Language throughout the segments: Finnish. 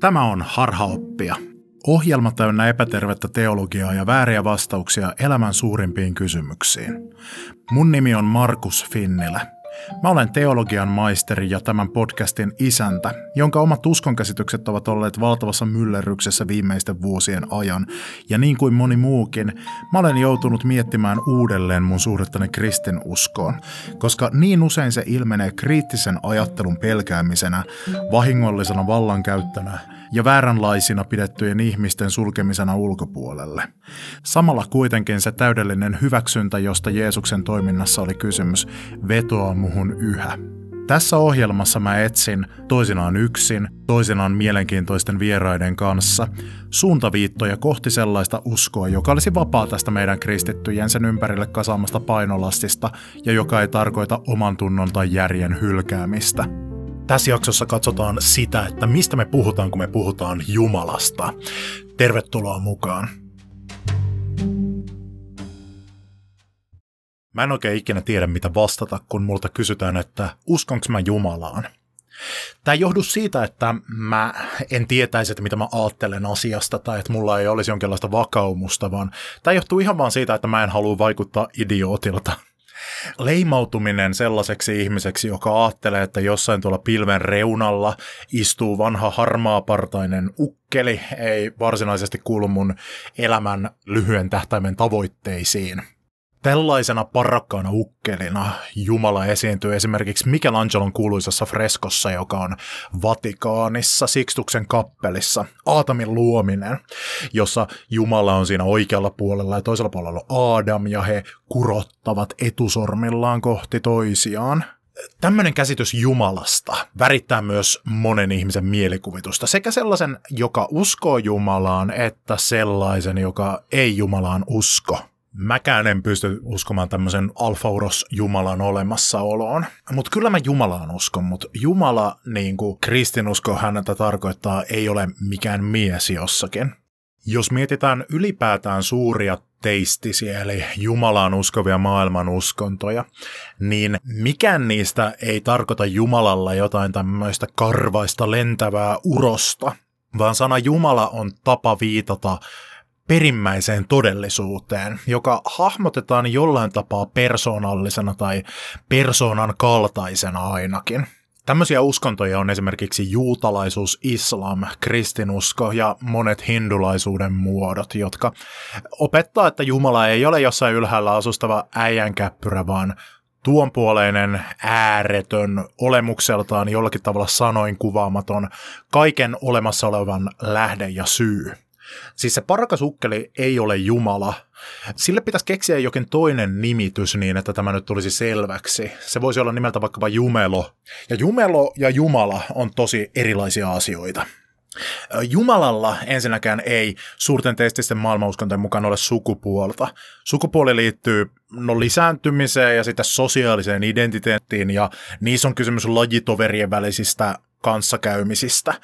Tämä on Harhaoppia. Ohjelma täynnä epätervettä teologiaa ja vääriä vastauksia elämän suurimpiin kysymyksiin. Mun nimi on Markus Finnilä. Mä olen teologian maisteri ja tämän podcastin isäntä, jonka omat uskonkäsitykset ovat olleet valtavassa myllerryksessä viimeisten vuosien ajan. Ja niin kuin moni muukin, mä olen joutunut miettimään uudelleen mun suhdettani kristinuskoon, koska niin usein se ilmenee kriittisen ajattelun pelkäämisenä, vahingollisena vallankäyttönä ja vääränlaisina pidettyjen ihmisten sulkemisena ulkopuolelle. Samalla kuitenkin se täydellinen hyväksyntä, josta Jeesuksen toiminnassa oli kysymys, vetoaa muhun yhä. Tässä ohjelmassa mä etsin, toisinaan yksin, toisinaan mielenkiintoisten vieraiden kanssa, suuntaviittoja kohti sellaista uskoa, joka olisi vapaa tästä meidän kristittyjen sen ympärille kasaamasta painolastista ja joka ei tarkoita oman tunnon tai järjen hylkäämistä. Tässä jaksossa katsotaan sitä, että mistä me puhutaan, kun me puhutaan Jumalasta. Tervetuloa mukaan. Mä en oikein ikinä tiedä, mitä vastata, kun multa kysytään, että uskonko mä Jumalaan. Tämä ei johdu siitä, että mä en tietäisi, että mitä mä ajattelen asiasta tai että mulla ei olisi jonkinlaista vakaumusta, vaan tämä johtuu ihan vaan siitä, että mä en halua vaikuttaa idiootilta leimautuminen sellaiseksi ihmiseksi, joka ajattelee, että jossain tuolla pilven reunalla istuu vanha harmaapartainen ukkeli, ei varsinaisesti kuulu mun elämän lyhyen tähtäimen tavoitteisiin. Tällaisena parakkaana ukkelina Jumala esiintyy esimerkiksi Michelangelon kuuluisassa freskossa, joka on Vatikaanissa, Sixtuksen kappelissa, Aatamin luominen, jossa Jumala on siinä oikealla puolella ja toisella puolella on Adam ja he kurottavat etusormillaan kohti toisiaan. Tämmöinen käsitys Jumalasta värittää myös monen ihmisen mielikuvitusta, sekä sellaisen, joka uskoo Jumalaan, että sellaisen, joka ei Jumalaan usko mäkään en pysty uskomaan tämmöisen alfauros Jumalan olemassaoloon. Mutta kyllä mä Jumalaan uskon, mutta Jumala, niin kuin kristinusko häntä tarkoittaa, ei ole mikään mies jossakin. Jos mietitään ylipäätään suuria teistisiä, eli Jumalaan uskovia maailman uskontoja, niin mikään niistä ei tarkoita Jumalalla jotain tämmöistä karvaista lentävää urosta, vaan sana Jumala on tapa viitata perimmäiseen todellisuuteen, joka hahmotetaan jollain tapaa persoonallisena tai persoonan kaltaisena ainakin. Tämmöisiä uskontoja on esimerkiksi juutalaisuus, islam, kristinusko ja monet hindulaisuuden muodot, jotka opettaa, että Jumala ei ole jossain ylhäällä asustava äijänkäppyrä, vaan tuonpuoleinen, ääretön, olemukseltaan jollakin tavalla sanoin kuvaamaton, kaiken olemassa olevan lähde ja syy. Siis se parakasukkeli ei ole Jumala. Sille pitäisi keksiä jokin toinen nimitys niin, että tämä nyt tulisi selväksi. Se voisi olla nimeltä vaikkapa Jumelo. Ja Jumelo ja Jumala on tosi erilaisia asioita. Jumalalla ensinnäkään ei suurten teististen maailmanuskontojen mukaan ole sukupuolta. Sukupuoli liittyy no, lisääntymiseen ja sitten sosiaaliseen identiteettiin ja niissä on kysymys lajitoverien välisistä kanssakäymisistä.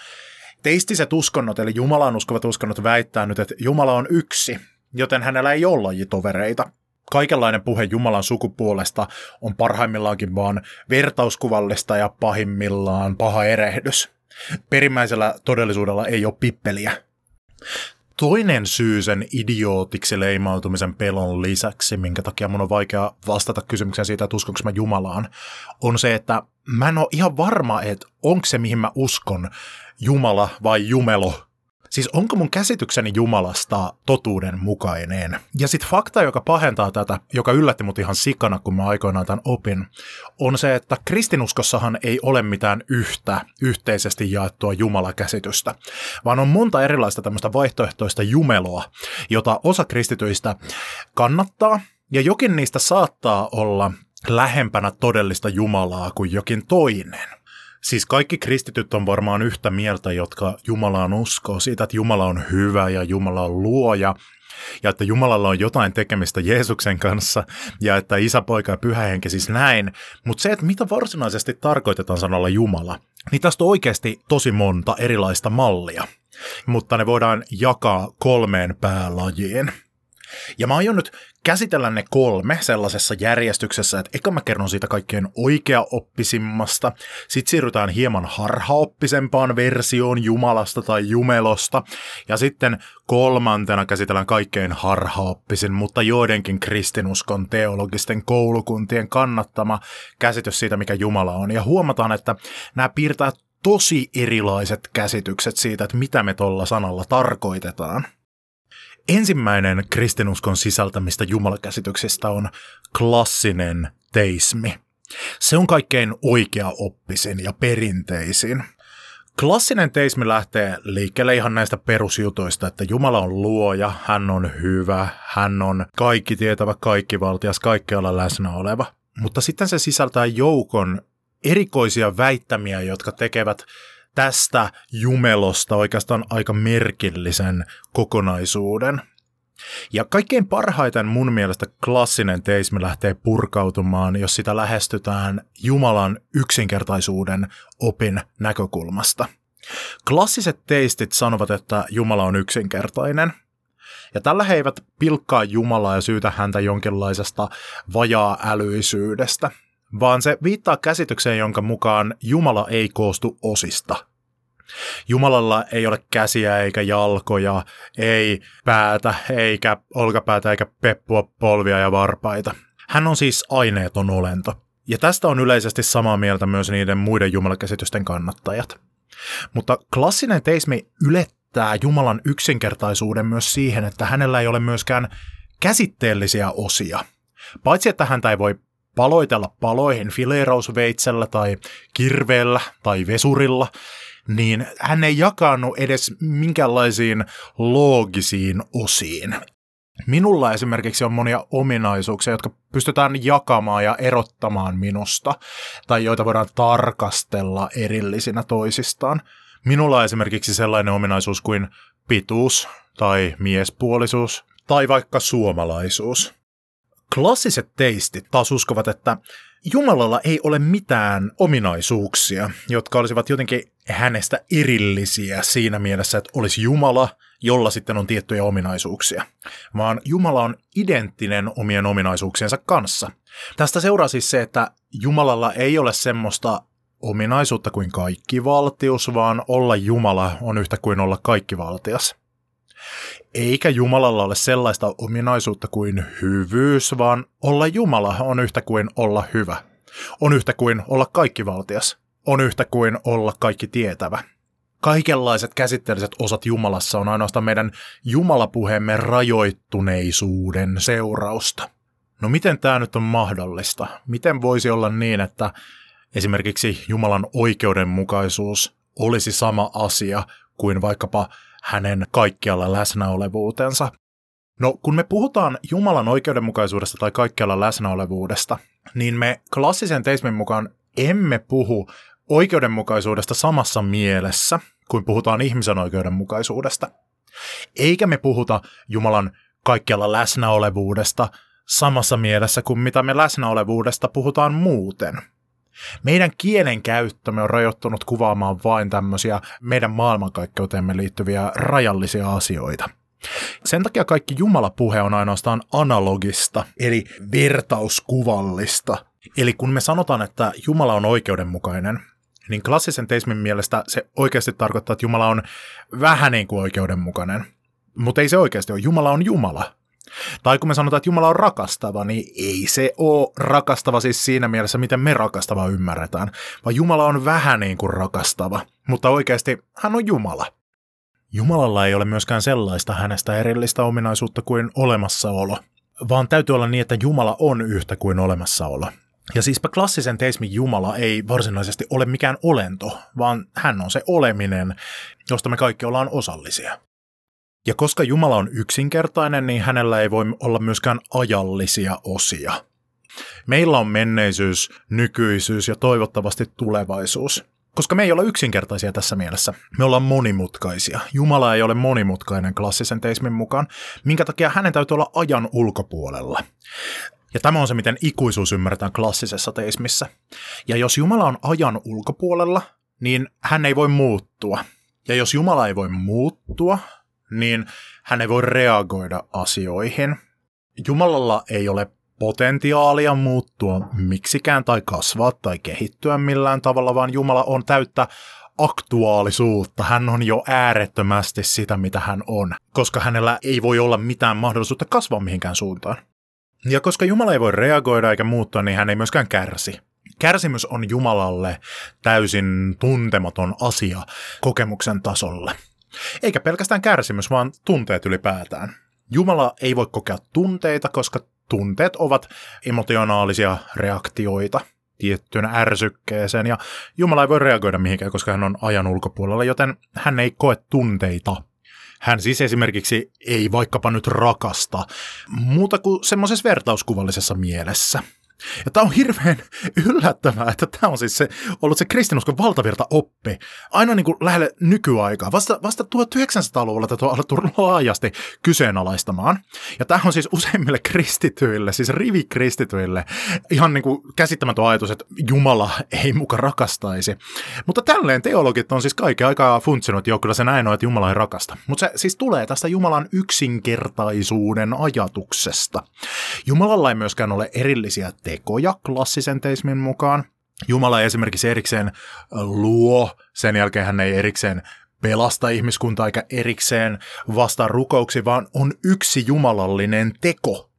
Teistiset uskonnot, eli Jumalaan uskovat uskonnot väittää nyt, että Jumala on yksi, joten hänellä ei ole lajitovereita. Kaikenlainen puhe Jumalan sukupuolesta on parhaimmillaankin vaan vertauskuvallista ja pahimmillaan paha erehdys. Perimmäisellä todellisuudella ei ole pippeliä. Toinen syy sen idiootiksi leimautumisen pelon lisäksi, minkä takia mun on vaikea vastata kysymykseen siitä, että uskonko mä Jumalaan, on se, että mä en ole ihan varma, että onko se, mihin mä uskon, Jumala vai Jumelo. Siis onko mun käsitykseni Jumalasta totuuden mukainen? Ja sitten fakta, joka pahentaa tätä, joka yllätti mut ihan sikana, kun mä aikoinaan tämän opin, on se, että kristinuskossahan ei ole mitään yhtä yhteisesti jaettua Jumalakäsitystä, vaan on monta erilaista tämmöistä vaihtoehtoista jumeloa, jota osa kristityistä kannattaa, ja jokin niistä saattaa olla lähempänä todellista Jumalaa kuin jokin toinen. Siis kaikki kristityt on varmaan yhtä mieltä, jotka Jumalaan uskoo siitä, että Jumala on hyvä ja Jumala on luoja ja että Jumalalla on jotain tekemistä Jeesuksen kanssa ja että isä, poika ja pyhä henki siis näin. Mutta se, että mitä varsinaisesti tarkoitetaan sanalla Jumala, niin tästä on oikeasti tosi monta erilaista mallia. Mutta ne voidaan jakaa kolmeen päälajiin. Ja mä aion nyt käsitellä ne kolme sellaisessa järjestyksessä, että eka mä kerron siitä kaikkein oikeaoppisimmasta, sitten siirrytään hieman harhaoppisempaan versioon Jumalasta tai Jumelosta, ja sitten kolmantena käsitellään kaikkein harhaoppisin, mutta joidenkin kristinuskon teologisten koulukuntien kannattama käsitys siitä, mikä Jumala on. Ja huomataan, että nämä piirtää tosi erilaiset käsitykset siitä, että mitä me tuolla sanalla tarkoitetaan. Ensimmäinen kristinuskon sisältämistä jumalakäsityksistä on klassinen teismi. Se on kaikkein oikea-oppisin ja perinteisin. Klassinen teismi lähtee liikkeelle ihan näistä perusjutuista, että Jumala on luoja, hän on hyvä, hän on kaikki tietävä, kaikki valtias, kaikkialla läsnä oleva. Mutta sitten se sisältää joukon erikoisia väittämiä, jotka tekevät tästä jumelosta oikeastaan aika merkillisen kokonaisuuden. Ja kaikkein parhaiten mun mielestä klassinen teismi lähtee purkautumaan, jos sitä lähestytään Jumalan yksinkertaisuuden opin näkökulmasta. Klassiset teistit sanovat, että Jumala on yksinkertainen – ja tällä he eivät pilkkaa Jumalaa ja syytä häntä jonkinlaisesta vajaa-älyisyydestä, vaan se viittaa käsitykseen, jonka mukaan Jumala ei koostu osista. Jumalalla ei ole käsiä eikä jalkoja, ei päätä eikä olkapäätä eikä peppua polvia ja varpaita. Hän on siis aineeton olento. Ja tästä on yleisesti samaa mieltä myös niiden muiden jumalakäsitysten kannattajat. Mutta klassinen teismi ylettää Jumalan yksinkertaisuuden myös siihen, että hänellä ei ole myöskään käsitteellisiä osia. Paitsi että häntä ei voi paloitella paloihin fileerausveitsellä tai kirveellä tai vesurilla, niin hän ei jakanut edes minkälaisiin loogisiin osiin. Minulla esimerkiksi on monia ominaisuuksia, jotka pystytään jakamaan ja erottamaan minusta, tai joita voidaan tarkastella erillisinä toisistaan. Minulla on esimerkiksi sellainen ominaisuus kuin pituus tai miespuolisuus tai vaikka suomalaisuus. Klassiset teistit taas uskovat, että Jumalalla ei ole mitään ominaisuuksia, jotka olisivat jotenkin hänestä erillisiä siinä mielessä, että olisi Jumala, jolla sitten on tiettyjä ominaisuuksia, vaan Jumala on identtinen omien ominaisuuksiensa kanssa. Tästä seuraa siis se, että Jumalalla ei ole semmoista ominaisuutta kuin kaikkivaltius, vaan olla Jumala on yhtä kuin olla kaikkivaltias. Eikä Jumalalla ole sellaista ominaisuutta kuin hyvyys, vaan olla Jumala on yhtä kuin olla hyvä. On yhtä kuin olla kaikkivaltias. On yhtä kuin olla kaikki tietävä. Kaikenlaiset käsitteelliset osat Jumalassa on ainoastaan meidän Jumalapuheemme rajoittuneisuuden seurausta. No miten tämä nyt on mahdollista? Miten voisi olla niin, että esimerkiksi Jumalan oikeudenmukaisuus olisi sama asia kuin vaikkapa hänen kaikkialla läsnäolevuutensa. No, kun me puhutaan Jumalan oikeudenmukaisuudesta tai kaikkialla läsnäolevuudesta, niin me klassisen teismin mukaan emme puhu oikeudenmukaisuudesta samassa mielessä, kuin puhutaan ihmisen oikeudenmukaisuudesta. Eikä me puhuta Jumalan kaikkialla läsnäolevuudesta samassa mielessä kuin mitä me läsnäolevuudesta puhutaan muuten – meidän kielen käyttömme on rajoittunut kuvaamaan vain tämmöisiä meidän maailmankaikkeuteemme liittyviä rajallisia asioita. Sen takia kaikki Jumalapuhe on ainoastaan analogista, eli vertauskuvallista. Eli kun me sanotaan, että Jumala on oikeudenmukainen, niin klassisen teismin mielestä se oikeasti tarkoittaa, että Jumala on vähän niin kuin oikeudenmukainen. Mutta ei se oikeasti ole. Jumala on Jumala. Tai kun me sanotaan, että Jumala on rakastava, niin ei se ole rakastava siis siinä mielessä, miten me rakastava ymmärretään, vaan Jumala on vähän niin kuin rakastava, mutta oikeasti hän on Jumala. Jumalalla ei ole myöskään sellaista hänestä erillistä ominaisuutta kuin olemassaolo, vaan täytyy olla niin, että Jumala on yhtä kuin olemassaolo. Ja siispä klassisen teismin Jumala ei varsinaisesti ole mikään olento, vaan hän on se oleminen, josta me kaikki ollaan osallisia. Ja koska Jumala on yksinkertainen, niin hänellä ei voi olla myöskään ajallisia osia. Meillä on menneisyys, nykyisyys ja toivottavasti tulevaisuus. Koska me ei olla yksinkertaisia tässä mielessä. Me ollaan monimutkaisia. Jumala ei ole monimutkainen klassisen teismin mukaan, minkä takia hänen täytyy olla ajan ulkopuolella. Ja tämä on se, miten ikuisuus ymmärretään klassisessa teismissä. Ja jos Jumala on ajan ulkopuolella, niin hän ei voi muuttua. Ja jos Jumala ei voi muuttua, niin hän ei voi reagoida asioihin. Jumalalla ei ole potentiaalia muuttua miksikään tai kasvaa tai kehittyä millään tavalla, vaan Jumala on täyttä aktuaalisuutta. Hän on jo äärettömästi sitä, mitä hän on, koska hänellä ei voi olla mitään mahdollisuutta kasvaa mihinkään suuntaan. Ja koska Jumala ei voi reagoida eikä muuttua, niin hän ei myöskään kärsi. Kärsimys on Jumalalle täysin tuntematon asia kokemuksen tasolle. Eikä pelkästään kärsimys, vaan tunteet ylipäätään. Jumala ei voi kokea tunteita, koska tunteet ovat emotionaalisia reaktioita tiettyyn ärsykkeeseen, ja Jumala ei voi reagoida mihinkään, koska hän on ajan ulkopuolella, joten hän ei koe tunteita. Hän siis esimerkiksi ei vaikkapa nyt rakasta, muuta kuin semmoisessa vertauskuvallisessa mielessä – ja tämä on hirveän yllättävää, että tämä on siis se, ollut se kristinuskon valtavirta oppi. Aina niin kuin lähelle nykyaikaa. Vasta, vasta 1900-luvulla tätä on alettu laajasti kyseenalaistamaan. Ja tämä on siis useimmille kristityille, siis rivikristityille, ihan niin kuin käsittämätön ajatus, että Jumala ei muka rakastaisi. Mutta tälleen teologit on siis kaiken aikaa funtsinut, joo, kyllä se näin on, että Jumala ei rakasta. Mutta se siis tulee tästä Jumalan yksinkertaisuuden ajatuksesta. Jumalalla ei myöskään ole erillisiä tekoja klassisen teismin mukaan. Jumala ei esimerkiksi erikseen luo, sen jälkeen hän ei erikseen pelasta ihmiskuntaa eikä erikseen vastaa rukouksi, vaan on yksi jumalallinen teko,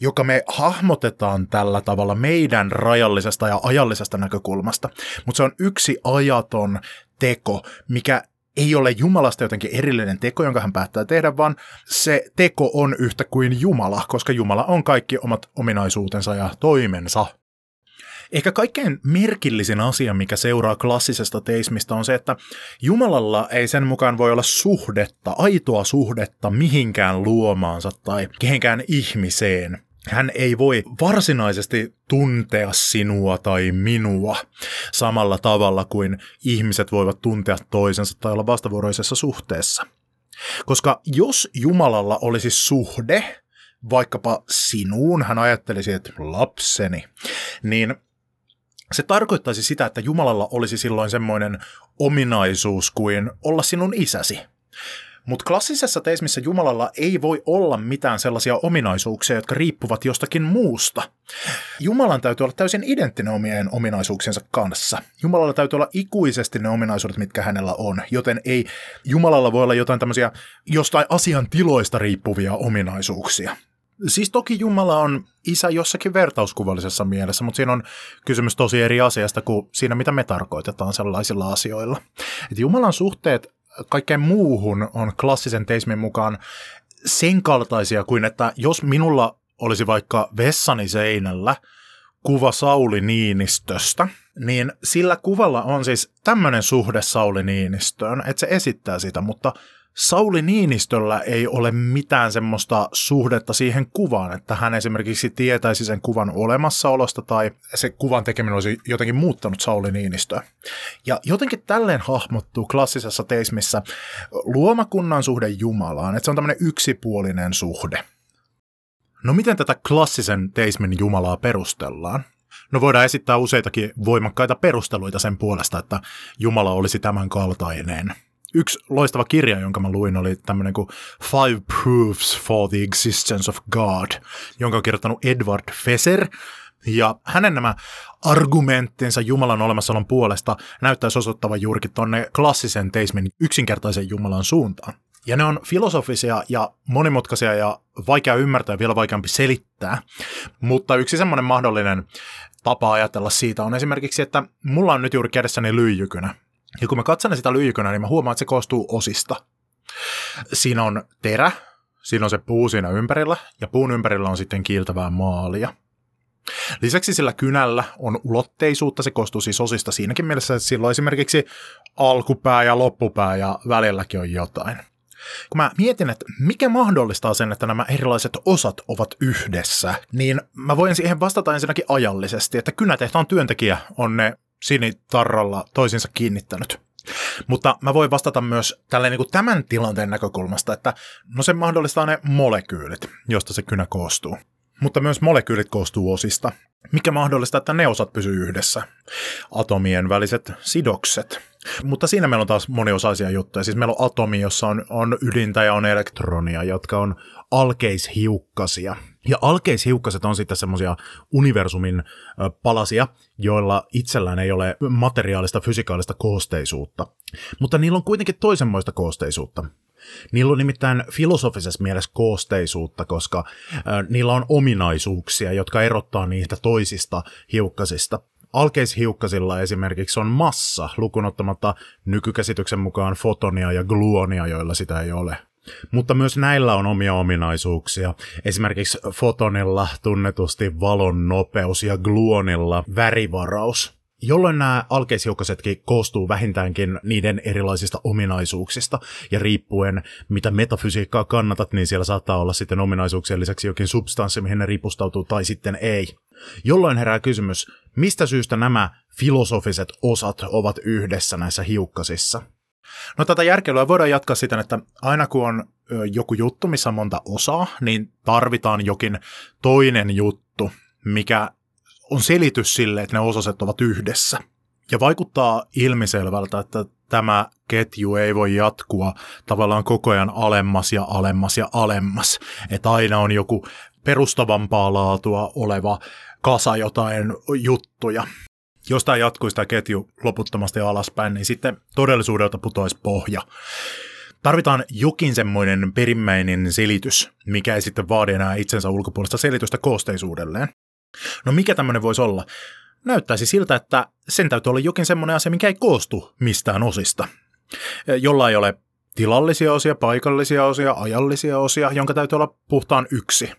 joka me hahmotetaan tällä tavalla meidän rajallisesta ja ajallisesta näkökulmasta. Mutta se on yksi ajaton teko, mikä ei ole Jumalasta jotenkin erillinen teko, jonka hän päättää tehdä, vaan se teko on yhtä kuin Jumala, koska Jumala on kaikki omat ominaisuutensa ja toimensa. Ehkä kaikkein merkillisin asia, mikä seuraa klassisesta teismistä, on se, että Jumalalla ei sen mukaan voi olla suhdetta, aitoa suhdetta mihinkään luomaansa tai kehenkään ihmiseen. Hän ei voi varsinaisesti tuntea sinua tai minua samalla tavalla kuin ihmiset voivat tuntea toisensa tai olla vastavuoroisessa suhteessa. Koska jos Jumalalla olisi suhde, vaikkapa sinuun, hän ajattelisi, että lapseni, niin se tarkoittaisi sitä, että Jumalalla olisi silloin semmoinen ominaisuus kuin olla sinun isäsi. Mutta klassisessa teismissä Jumalalla ei voi olla mitään sellaisia ominaisuuksia, jotka riippuvat jostakin muusta. Jumalan täytyy olla täysin identtinen omien ominaisuuksiensa kanssa. Jumalalla täytyy olla ikuisesti ne ominaisuudet, mitkä hänellä on, joten ei Jumalalla voi olla jotain tämmöisiä jostain asian tiloista riippuvia ominaisuuksia. Siis toki Jumala on isä jossakin vertauskuvallisessa mielessä, mutta siinä on kysymys tosi eri asiasta kuin siinä, mitä me tarkoitetaan sellaisilla asioilla. Et Jumalan suhteet kaikkeen muuhun on klassisen teismin mukaan sen kaltaisia kuin, että jos minulla olisi vaikka vessani seinällä kuva Sauli Niinistöstä, niin sillä kuvalla on siis tämmöinen suhde Sauli Niinistöön, että se esittää sitä, mutta Sauli Niinistöllä ei ole mitään semmoista suhdetta siihen kuvaan, että hän esimerkiksi tietäisi sen kuvan olemassaolosta tai se kuvan tekeminen olisi jotenkin muuttanut Sauli Niinistöä. Ja jotenkin tälleen hahmottuu klassisessa teismissä luomakunnan suhde Jumalaan, että se on tämmöinen yksipuolinen suhde. No miten tätä klassisen teismin Jumalaa perustellaan? No voidaan esittää useitakin voimakkaita perusteluita sen puolesta, että Jumala olisi tämän kaltainen – yksi loistava kirja, jonka mä luin, oli tämmöinen kuin Five Proofs for the Existence of God, jonka on kirjoittanut Edward Feser. Ja hänen nämä argumenttinsa Jumalan olemassaolon puolesta näyttäisi osoittavan juurikin tuonne klassisen teismin yksinkertaisen Jumalan suuntaan. Ja ne on filosofisia ja monimutkaisia ja vaikea ymmärtää ja vielä vaikeampi selittää. Mutta yksi semmoinen mahdollinen tapa ajatella siitä on esimerkiksi, että mulla on nyt juuri kädessäni lyijykynä. Ja kun mä katson sitä lyijykönä, niin mä huomaan, että se koostuu osista. Siinä on terä, siinä on se puu siinä ympärillä, ja puun ympärillä on sitten kiiltävää maalia. Lisäksi sillä kynällä on ulotteisuutta, se koostuu siis osista siinäkin mielessä, että sillä on esimerkiksi alkupää ja loppupää ja välilläkin on jotain. Kun mä mietin, että mikä mahdollistaa sen, että nämä erilaiset osat ovat yhdessä, niin mä voin siihen vastata ensinnäkin ajallisesti, että kynätehtaan työntekijä on ne sinitarralla toisinsa kiinnittänyt. Mutta mä voin vastata myös tälleen niin kuin tämän tilanteen näkökulmasta, että no se mahdollistaa ne molekyylit, josta se kynä koostuu. Mutta myös molekyylit koostuu osista, mikä mahdollistaa, että ne osat pysyy yhdessä. Atomien väliset sidokset. Mutta siinä meillä on taas moniosaisia juttuja. Siis meillä on atomi, jossa on, on ydintä ja on elektronia, jotka on alkeishiukkasia. Ja alkeishiukkaset on sitten semmoisia universumin palasia, joilla itsellään ei ole materiaalista fysikaalista koosteisuutta. Mutta niillä on kuitenkin toisenmoista koosteisuutta. Niillä on nimittäin filosofisessa mielessä koosteisuutta, koska niillä on ominaisuuksia, jotka erottaa niitä toisista hiukkasista. Alkeishiukkasilla esimerkiksi on massa, lukunottamatta nykykäsityksen mukaan fotonia ja gluonia, joilla sitä ei ole. Mutta myös näillä on omia ominaisuuksia. Esimerkiksi fotonilla tunnetusti valon nopeus ja gluonilla värivaraus jolloin nämä alkeishiukkasetkin koostuu vähintäänkin niiden erilaisista ominaisuuksista, ja riippuen mitä metafysiikkaa kannatat, niin siellä saattaa olla sitten ominaisuuksien lisäksi jokin substanssi, mihin ne ripustautuu, tai sitten ei. Jolloin herää kysymys, mistä syystä nämä filosofiset osat ovat yhdessä näissä hiukkasissa? No tätä järkeilyä voidaan jatkaa siten, että aina kun on joku juttu, missä on monta osaa, niin tarvitaan jokin toinen juttu, mikä on selitys sille, että ne osaset ovat yhdessä. Ja vaikuttaa ilmiselvältä, että tämä ketju ei voi jatkua tavallaan koko ajan alemmas ja alemmas ja alemmas. Että aina on joku perustavampaa laatua oleva kasa jotain juttuja. Jos tämä jatkuisi tämä ketju loputtomasti alaspäin, niin sitten todellisuudelta putoisi pohja. Tarvitaan jokin semmoinen perimmäinen selitys, mikä ei sitten vaadi enää itsensä ulkopuolista selitystä koosteisuudelleen. No mikä tämmöinen voisi olla? Näyttäisi siltä, että sen täytyy olla jokin semmoinen asia, mikä ei koostu mistään osista. Jolla ei ole tilallisia osia, paikallisia osia, ajallisia osia, jonka täytyy olla puhtaan yksi.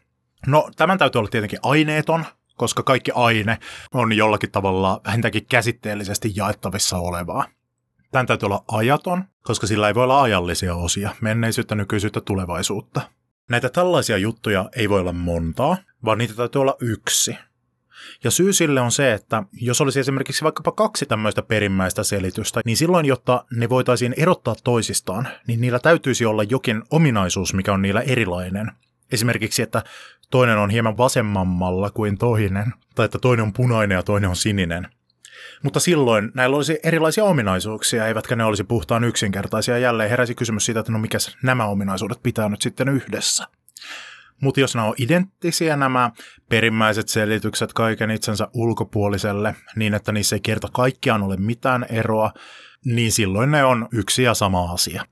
No, tämän täytyy olla tietenkin aineeton, koska kaikki aine on jollakin tavalla vähintäänkin käsitteellisesti jaettavissa olevaa. Tämän täytyy olla ajaton, koska sillä ei voi olla ajallisia osia, menneisyyttä, nykyisyyttä, tulevaisuutta. Näitä tällaisia juttuja ei voi olla montaa, vaan niitä täytyy olla yksi. Ja syy sille on se, että jos olisi esimerkiksi vaikkapa kaksi tämmöistä perimmäistä selitystä, niin silloin, jotta ne voitaisiin erottaa toisistaan, niin niillä täytyisi olla jokin ominaisuus, mikä on niillä erilainen. Esimerkiksi, että toinen on hieman vasemmammalla kuin toinen, tai että toinen on punainen ja toinen on sininen. Mutta silloin näillä olisi erilaisia ominaisuuksia, eivätkä ne olisi puhtaan yksinkertaisia. Jälleen heräsi kysymys siitä, että no mikä nämä ominaisuudet pitää nyt sitten yhdessä. Mutta jos nämä on identtisiä nämä perimmäiset selitykset kaiken itsensä ulkopuoliselle, niin että niissä ei kerta kaikkiaan ole mitään eroa, niin silloin ne on yksi ja sama asia.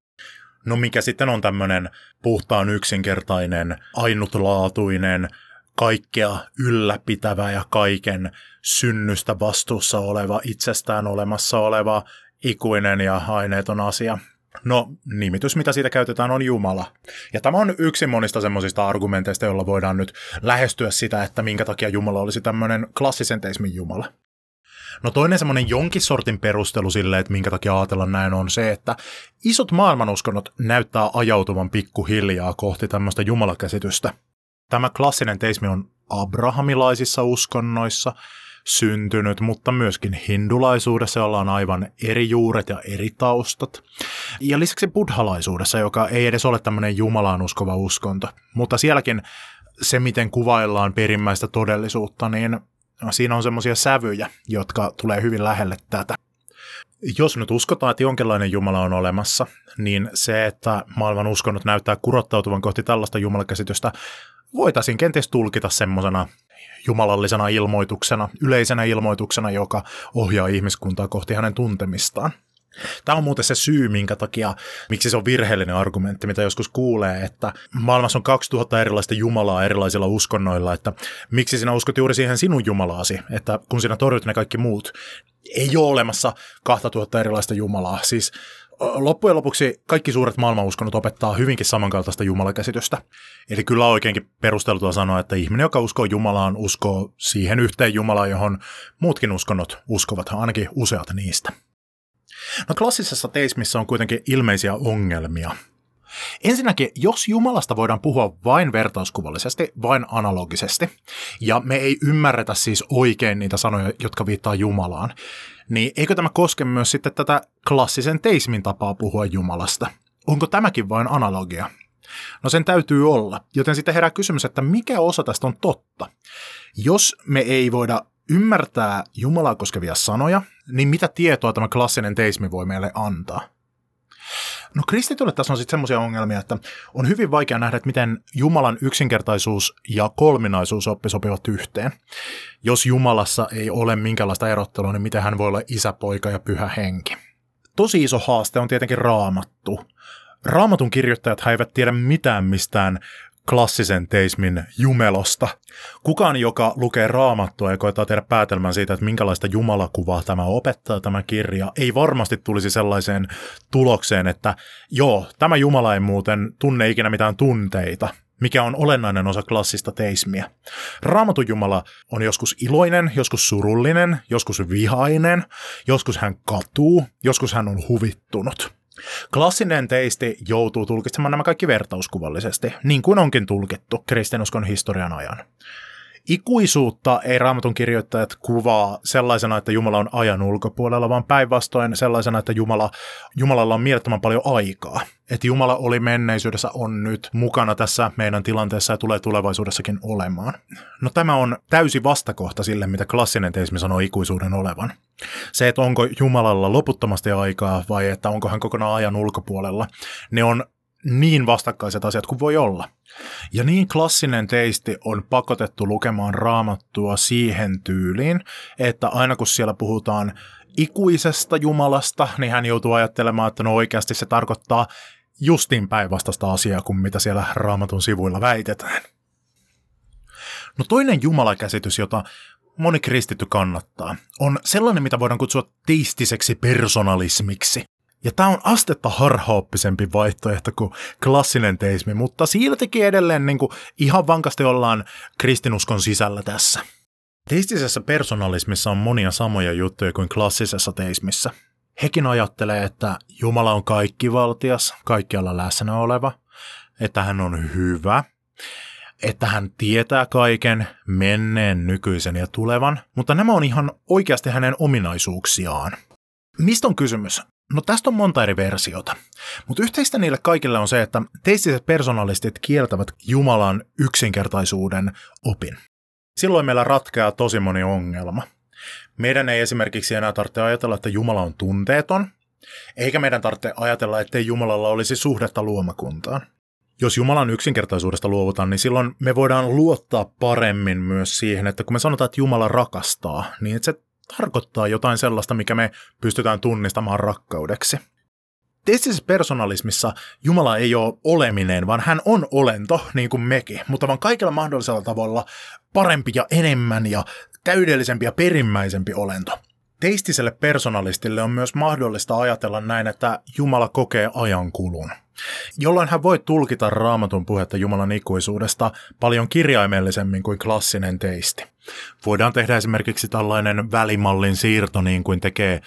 No mikä sitten on tämmöinen puhtaan yksinkertainen, ainutlaatuinen, kaikkea ylläpitävä ja kaiken synnystä vastuussa oleva, itsestään olemassa oleva, ikuinen ja aineeton asia. No, nimitys, mitä siitä käytetään, on Jumala. Ja tämä on yksi monista semmoisista argumenteista, joilla voidaan nyt lähestyä sitä, että minkä takia Jumala olisi tämmöinen klassisen teismin Jumala. No toinen semmoinen jonkin sortin perustelu sille, että minkä takia ajatella näin on se, että isot maailmanuskonnot näyttää ajautuvan pikkuhiljaa kohti tämmöistä jumalakäsitystä. Tämä klassinen teismi on abrahamilaisissa uskonnoissa syntynyt, mutta myöskin hindulaisuudessa, jolla on aivan eri juuret ja eri taustat. Ja lisäksi buddhalaisuudessa, joka ei edes ole tämmöinen jumalaan uskova uskonto. Mutta sielläkin se, miten kuvaillaan perimmäistä todellisuutta, niin siinä on semmoisia sävyjä, jotka tulee hyvin lähelle tätä. Jos nyt uskotaan, että jonkinlainen Jumala on olemassa, niin se, että maailman uskonnot näyttää kurottautuvan kohti tällaista jumalakäsitystä, voitaisiin kenties tulkita semmoisena jumalallisena ilmoituksena, yleisenä ilmoituksena, joka ohjaa ihmiskuntaa kohti hänen tuntemistaan. Tämä on muuten se syy, minkä takia, miksi se on virheellinen argumentti, mitä joskus kuulee, että maailmassa on 2000 erilaista jumalaa erilaisilla uskonnoilla, että miksi sinä uskot juuri siihen sinun jumalaasi, että kun sinä torjut ne kaikki muut, ei ole olemassa 2000 erilaista jumalaa. Siis loppujen lopuksi kaikki suuret maailmanuskonnot opettaa hyvinkin samankaltaista jumalakäsitystä. Eli kyllä oikeinkin perusteltua sanoa, että ihminen, joka uskoo Jumalaan, uskoo siihen yhteen Jumalaan, johon muutkin uskonnot uskovat, ainakin useat niistä. No klassisessa teismissä on kuitenkin ilmeisiä ongelmia. Ensinnäkin, jos Jumalasta voidaan puhua vain vertauskuvallisesti, vain analogisesti, ja me ei ymmärretä siis oikein niitä sanoja, jotka viittaa Jumalaan, niin eikö tämä koske myös sitten tätä klassisen teismin tapaa puhua Jumalasta? Onko tämäkin vain analogia? No sen täytyy olla, joten sitten herää kysymys, että mikä osa tästä on totta? Jos me ei voida ymmärtää Jumalaa koskevia sanoja, niin mitä tietoa tämä klassinen teismi voi meille antaa? No kristitylle tässä on sitten semmoisia ongelmia, että on hyvin vaikea nähdä, että miten Jumalan yksinkertaisuus ja kolminaisuusoppi sopivat yhteen. Jos Jumalassa ei ole minkäänlaista erottelua, niin miten hän voi olla isä, poika ja pyhä henki? Tosi iso haaste on tietenkin raamattu. Raamatun kirjoittajat eivät tiedä mitään mistään klassisen teismin jumelosta. Kukaan, joka lukee raamattua ja koetaan tehdä päätelmän siitä, että minkälaista jumalakuvaa tämä opettaa tämä kirja, ei varmasti tulisi sellaiseen tulokseen, että joo, tämä Jumala ei muuten tunne ikinä mitään tunteita, mikä on olennainen osa klassista teismiä. Raamatun Jumala on joskus iloinen, joskus surullinen, joskus vihainen, joskus hän katuu, joskus hän on huvittunut. Klassinen teisti joutuu tulkitsemaan nämä kaikki vertauskuvallisesti, niin kuin onkin tulkittu kristinuskon historian ajan. Ikuisuutta ei raamatun kirjoittajat kuvaa sellaisena, että Jumala on ajan ulkopuolella, vaan päinvastoin sellaisena, että Jumala, Jumalalla on mielettömän paljon aikaa. Että Jumala oli menneisyydessä, on nyt mukana tässä meidän tilanteessa ja tulee tulevaisuudessakin olemaan. No tämä on täysi vastakohta sille, mitä klassinen teismi sanoo ikuisuuden olevan. Se, että onko Jumalalla loputtomasti aikaa vai että onko hän kokonaan ajan ulkopuolella, ne on niin vastakkaiset asiat kuin voi olla. Ja niin klassinen teisti on pakotettu lukemaan raamattua siihen tyyliin, että aina kun siellä puhutaan ikuisesta Jumalasta, niin hän joutuu ajattelemaan, että no oikeasti se tarkoittaa justin päinvastaista asiaa kuin mitä siellä raamatun sivuilla väitetään. No toinen jumalakäsitys, jota moni kristitty kannattaa, on sellainen, mitä voidaan kutsua teistiseksi personalismiksi. Ja tämä on astetta harhaoppisempi vaihtoehto kuin klassinen teismi, mutta siltikin edelleen niin kuin ihan vankasti ollaan kristinuskon sisällä tässä. Teistisessä personalismissa on monia samoja juttuja kuin klassisessa teismissä. Hekin ajattelee, että Jumala on kaikkivaltias, kaikkialla läsnä oleva, että hän on hyvä, että hän tietää kaiken, menneen, nykyisen ja tulevan, mutta nämä on ihan oikeasti hänen ominaisuuksiaan. Mistä on kysymys? No tästä on monta eri versiota, mutta yhteistä niille kaikille on se, että teistiset personalistit kieltävät Jumalan yksinkertaisuuden opin. Silloin meillä ratkeaa tosi moni ongelma. Meidän ei esimerkiksi enää tarvitse ajatella, että Jumala on tunteeton, eikä meidän tarvitse ajatella, ettei Jumalalla olisi suhdetta luomakuntaan. Jos Jumalan yksinkertaisuudesta luovutaan, niin silloin me voidaan luottaa paremmin myös siihen, että kun me sanotaan, että Jumala rakastaa, niin se tarkoittaa jotain sellaista, mikä me pystytään tunnistamaan rakkaudeksi. Teistisessä persoonalismissa Jumala ei ole oleminen, vaan hän on olento, niin kuin mekin, mutta vaan kaikilla mahdollisella tavalla parempi ja enemmän ja täydellisempi ja perimmäisempi olento. Teistiselle personalistille on myös mahdollista ajatella näin, että Jumala kokee ajankulun jolloin hän voi tulkita raamatun puhetta Jumalan ikuisuudesta paljon kirjaimellisemmin kuin klassinen teisti. Voidaan tehdä esimerkiksi tällainen välimallin siirto niin kuin tekee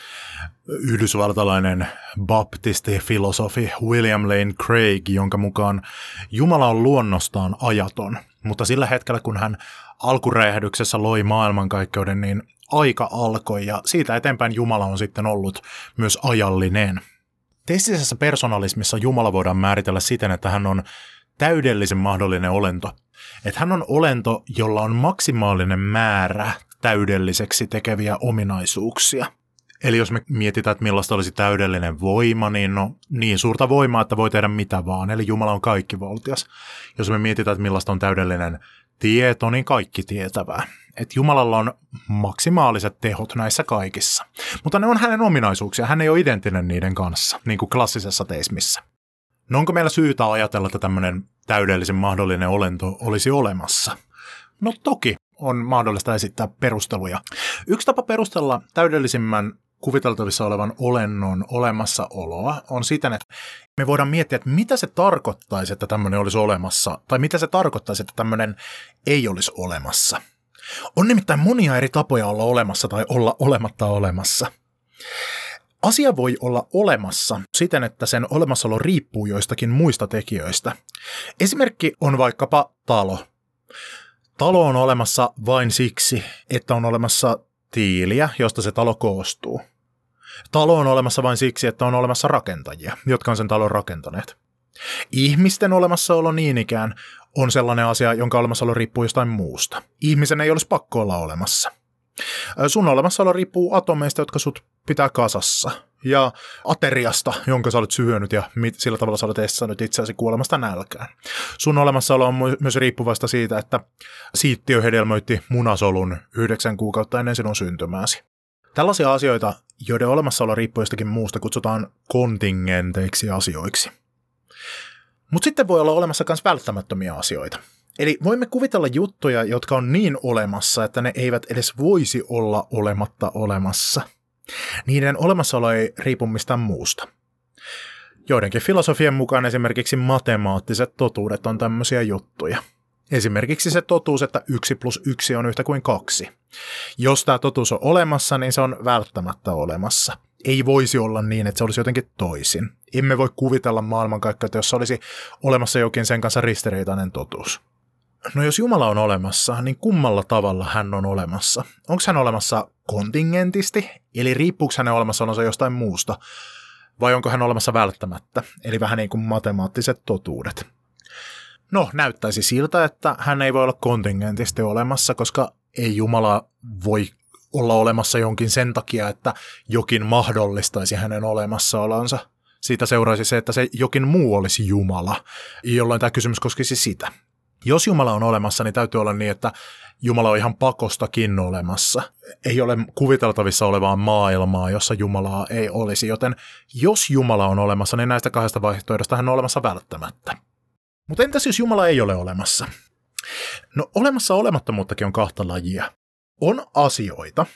yhdysvaltalainen baptisti-filosofi William Lane Craig, jonka mukaan Jumala on luonnostaan ajaton, mutta sillä hetkellä kun hän alkuräjähdyksessä loi maailmankaikkeuden, niin aika alkoi ja siitä eteenpäin Jumala on sitten ollut myös ajallinen. Teistisessä personalismissa Jumala voidaan määritellä siten, että hän on täydellisen mahdollinen olento. Että hän on olento, jolla on maksimaalinen määrä täydelliseksi tekeviä ominaisuuksia. Eli jos me mietitään, että millaista olisi täydellinen voima, niin no niin suurta voimaa, että voi tehdä mitä vaan. Eli Jumala on kaikki voltias. Jos me mietitään, että millaista on täydellinen tieto, niin kaikki tietävää. Että Jumalalla on maksimaaliset tehot näissä kaikissa. Mutta ne on hänen ominaisuuksia, hän ei ole identtinen niiden kanssa, niin kuin klassisessa teismissä. No onko meillä syytä ajatella, että tämmöinen täydellisen mahdollinen olento olisi olemassa? No toki on mahdollista esittää perusteluja. Yksi tapa perustella täydellisimmän kuviteltavissa olevan olennon olemassaoloa on siten, että me voidaan miettiä, että mitä se tarkoittaisi, että tämmöinen olisi olemassa, tai mitä se tarkoittaisi, että tämmöinen ei olisi olemassa. On nimittäin monia eri tapoja olla olemassa tai olla olematta olemassa. Asia voi olla olemassa siten, että sen olemassaolo riippuu joistakin muista tekijöistä. Esimerkki on vaikkapa talo. Talo on olemassa vain siksi, että on olemassa tiiliä, josta se talo koostuu. Talo on olemassa vain siksi, että on olemassa rakentajia, jotka on sen talon rakentaneet. Ihmisten olemassaolo niin ikään on sellainen asia, jonka olemassaolo riippuu jostain muusta. Ihmisen ei olisi pakko olla olemassa. Sun olemassaolo riippuu atomeista, jotka sut pitää kasassa ja ateriasta, jonka sä olet syönyt ja mit, sillä tavalla sä olet estännyt itseäsi kuolemasta nälkään. Sun olemassaolo on myös riippuvasta siitä, että siittiö hedelmöitti munasolun yhdeksän kuukautta ennen sinun syntymääsi. Tällaisia asioita, joiden olemassaolo riippuu jostakin muusta, kutsutaan kontingenteiksi asioiksi. Mutta sitten voi olla olemassa myös välttämättömiä asioita. Eli voimme kuvitella juttuja, jotka on niin olemassa, että ne eivät edes voisi olla olematta olemassa – niiden olemassaolo ei riipu mistään muusta. Joidenkin filosofian mukaan esimerkiksi matemaattiset totuudet on tämmöisiä juttuja. Esimerkiksi se totuus, että 1 plus 1 on yhtä kuin 2. Jos tämä totuus on olemassa, niin se on välttämättä olemassa. Ei voisi olla niin, että se olisi jotenkin toisin. Emme voi kuvitella maailmankaikkeutta, jos olisi olemassa jokin sen kanssa ristiriitainen totuus. No jos Jumala on olemassa, niin kummalla tavalla hän on olemassa? Onko hän olemassa kontingentisti, eli riippuuko hänen olemassaolonsa jostain muusta, vai onko hän olemassa välttämättä, eli vähän niin kuin matemaattiset totuudet? No, näyttäisi siltä, että hän ei voi olla kontingentisti olemassa, koska ei Jumala voi olla olemassa jonkin sen takia, että jokin mahdollistaisi hänen olemassaolonsa. Siitä seuraisi se, että se jokin muu olisi Jumala, jolloin tämä kysymys koskisi sitä. Jos Jumala on olemassa, niin täytyy olla niin, että Jumala on ihan pakostakin olemassa. Ei ole kuviteltavissa olevaa maailmaa, jossa Jumalaa ei olisi, joten jos Jumala on olemassa, niin näistä kahdesta vaihtoehdosta hän on olemassa välttämättä. Mutta entäs jos Jumala ei ole olemassa? No olemassa olemattomuuttakin on kahta lajia. On asioita,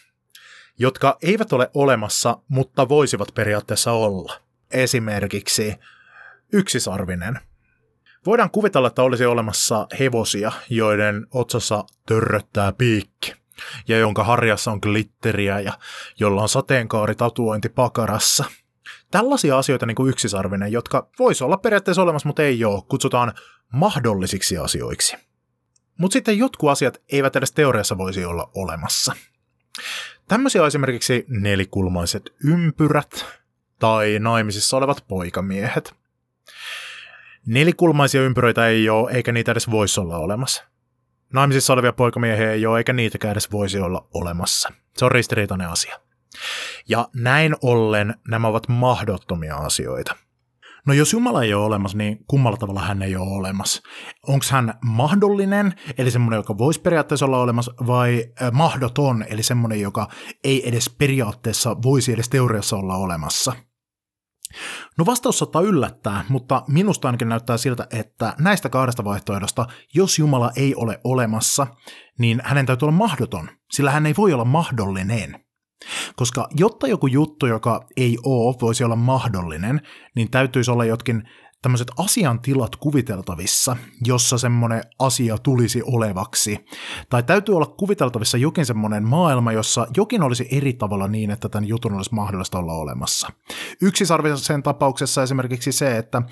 jotka eivät ole olemassa, mutta voisivat periaatteessa olla. Esimerkiksi yksisarvinen – Voidaan kuvitella, että olisi olemassa hevosia, joiden otsassa törröttää piikki, ja jonka harjassa on glitteriä ja jolla on sateenkaaritatuointi pakarassa. Tällaisia asioita niin kuin yksisarvinen, jotka voisi olla periaatteessa olemassa, mutta ei ole, kutsutaan mahdollisiksi asioiksi. Mutta sitten jotkut asiat eivät edes teoriassa voisi olla olemassa. Tämmöisiä on esimerkiksi nelikulmaiset ympyrät tai naimisissa olevat poikamiehet – Nelikulmaisia ympyröitä ei ole, eikä niitä edes voisi olla olemassa. Naimisissa olevia poikamiehiä ei ole, eikä niitäkään edes voisi olla olemassa. Se on ristiriitainen asia. Ja näin ollen nämä ovat mahdottomia asioita. No jos Jumala ei ole olemassa, niin kummalla tavalla hän ei ole olemassa? Onko hän mahdollinen, eli semmoinen, joka voisi periaatteessa olla olemassa, vai mahdoton, eli semmoinen, joka ei edes periaatteessa voisi edes teoriassa olla olemassa? No vastaus saattaa yllättää, mutta minusta ainakin näyttää siltä, että näistä kahdesta vaihtoehdosta, jos Jumala ei ole olemassa, niin hänen täytyy olla mahdoton, sillä hän ei voi olla mahdollinen. Koska jotta joku juttu, joka ei ole, voisi olla mahdollinen, niin täytyisi olla jotkin tämmöiset asiantilat kuviteltavissa, jossa semmoinen asia tulisi olevaksi. Tai täytyy olla kuviteltavissa jokin semmoinen maailma, jossa jokin olisi eri tavalla niin, että tämän jutun olisi mahdollista olla olemassa. Yksi sen tapauksessa esimerkiksi se, että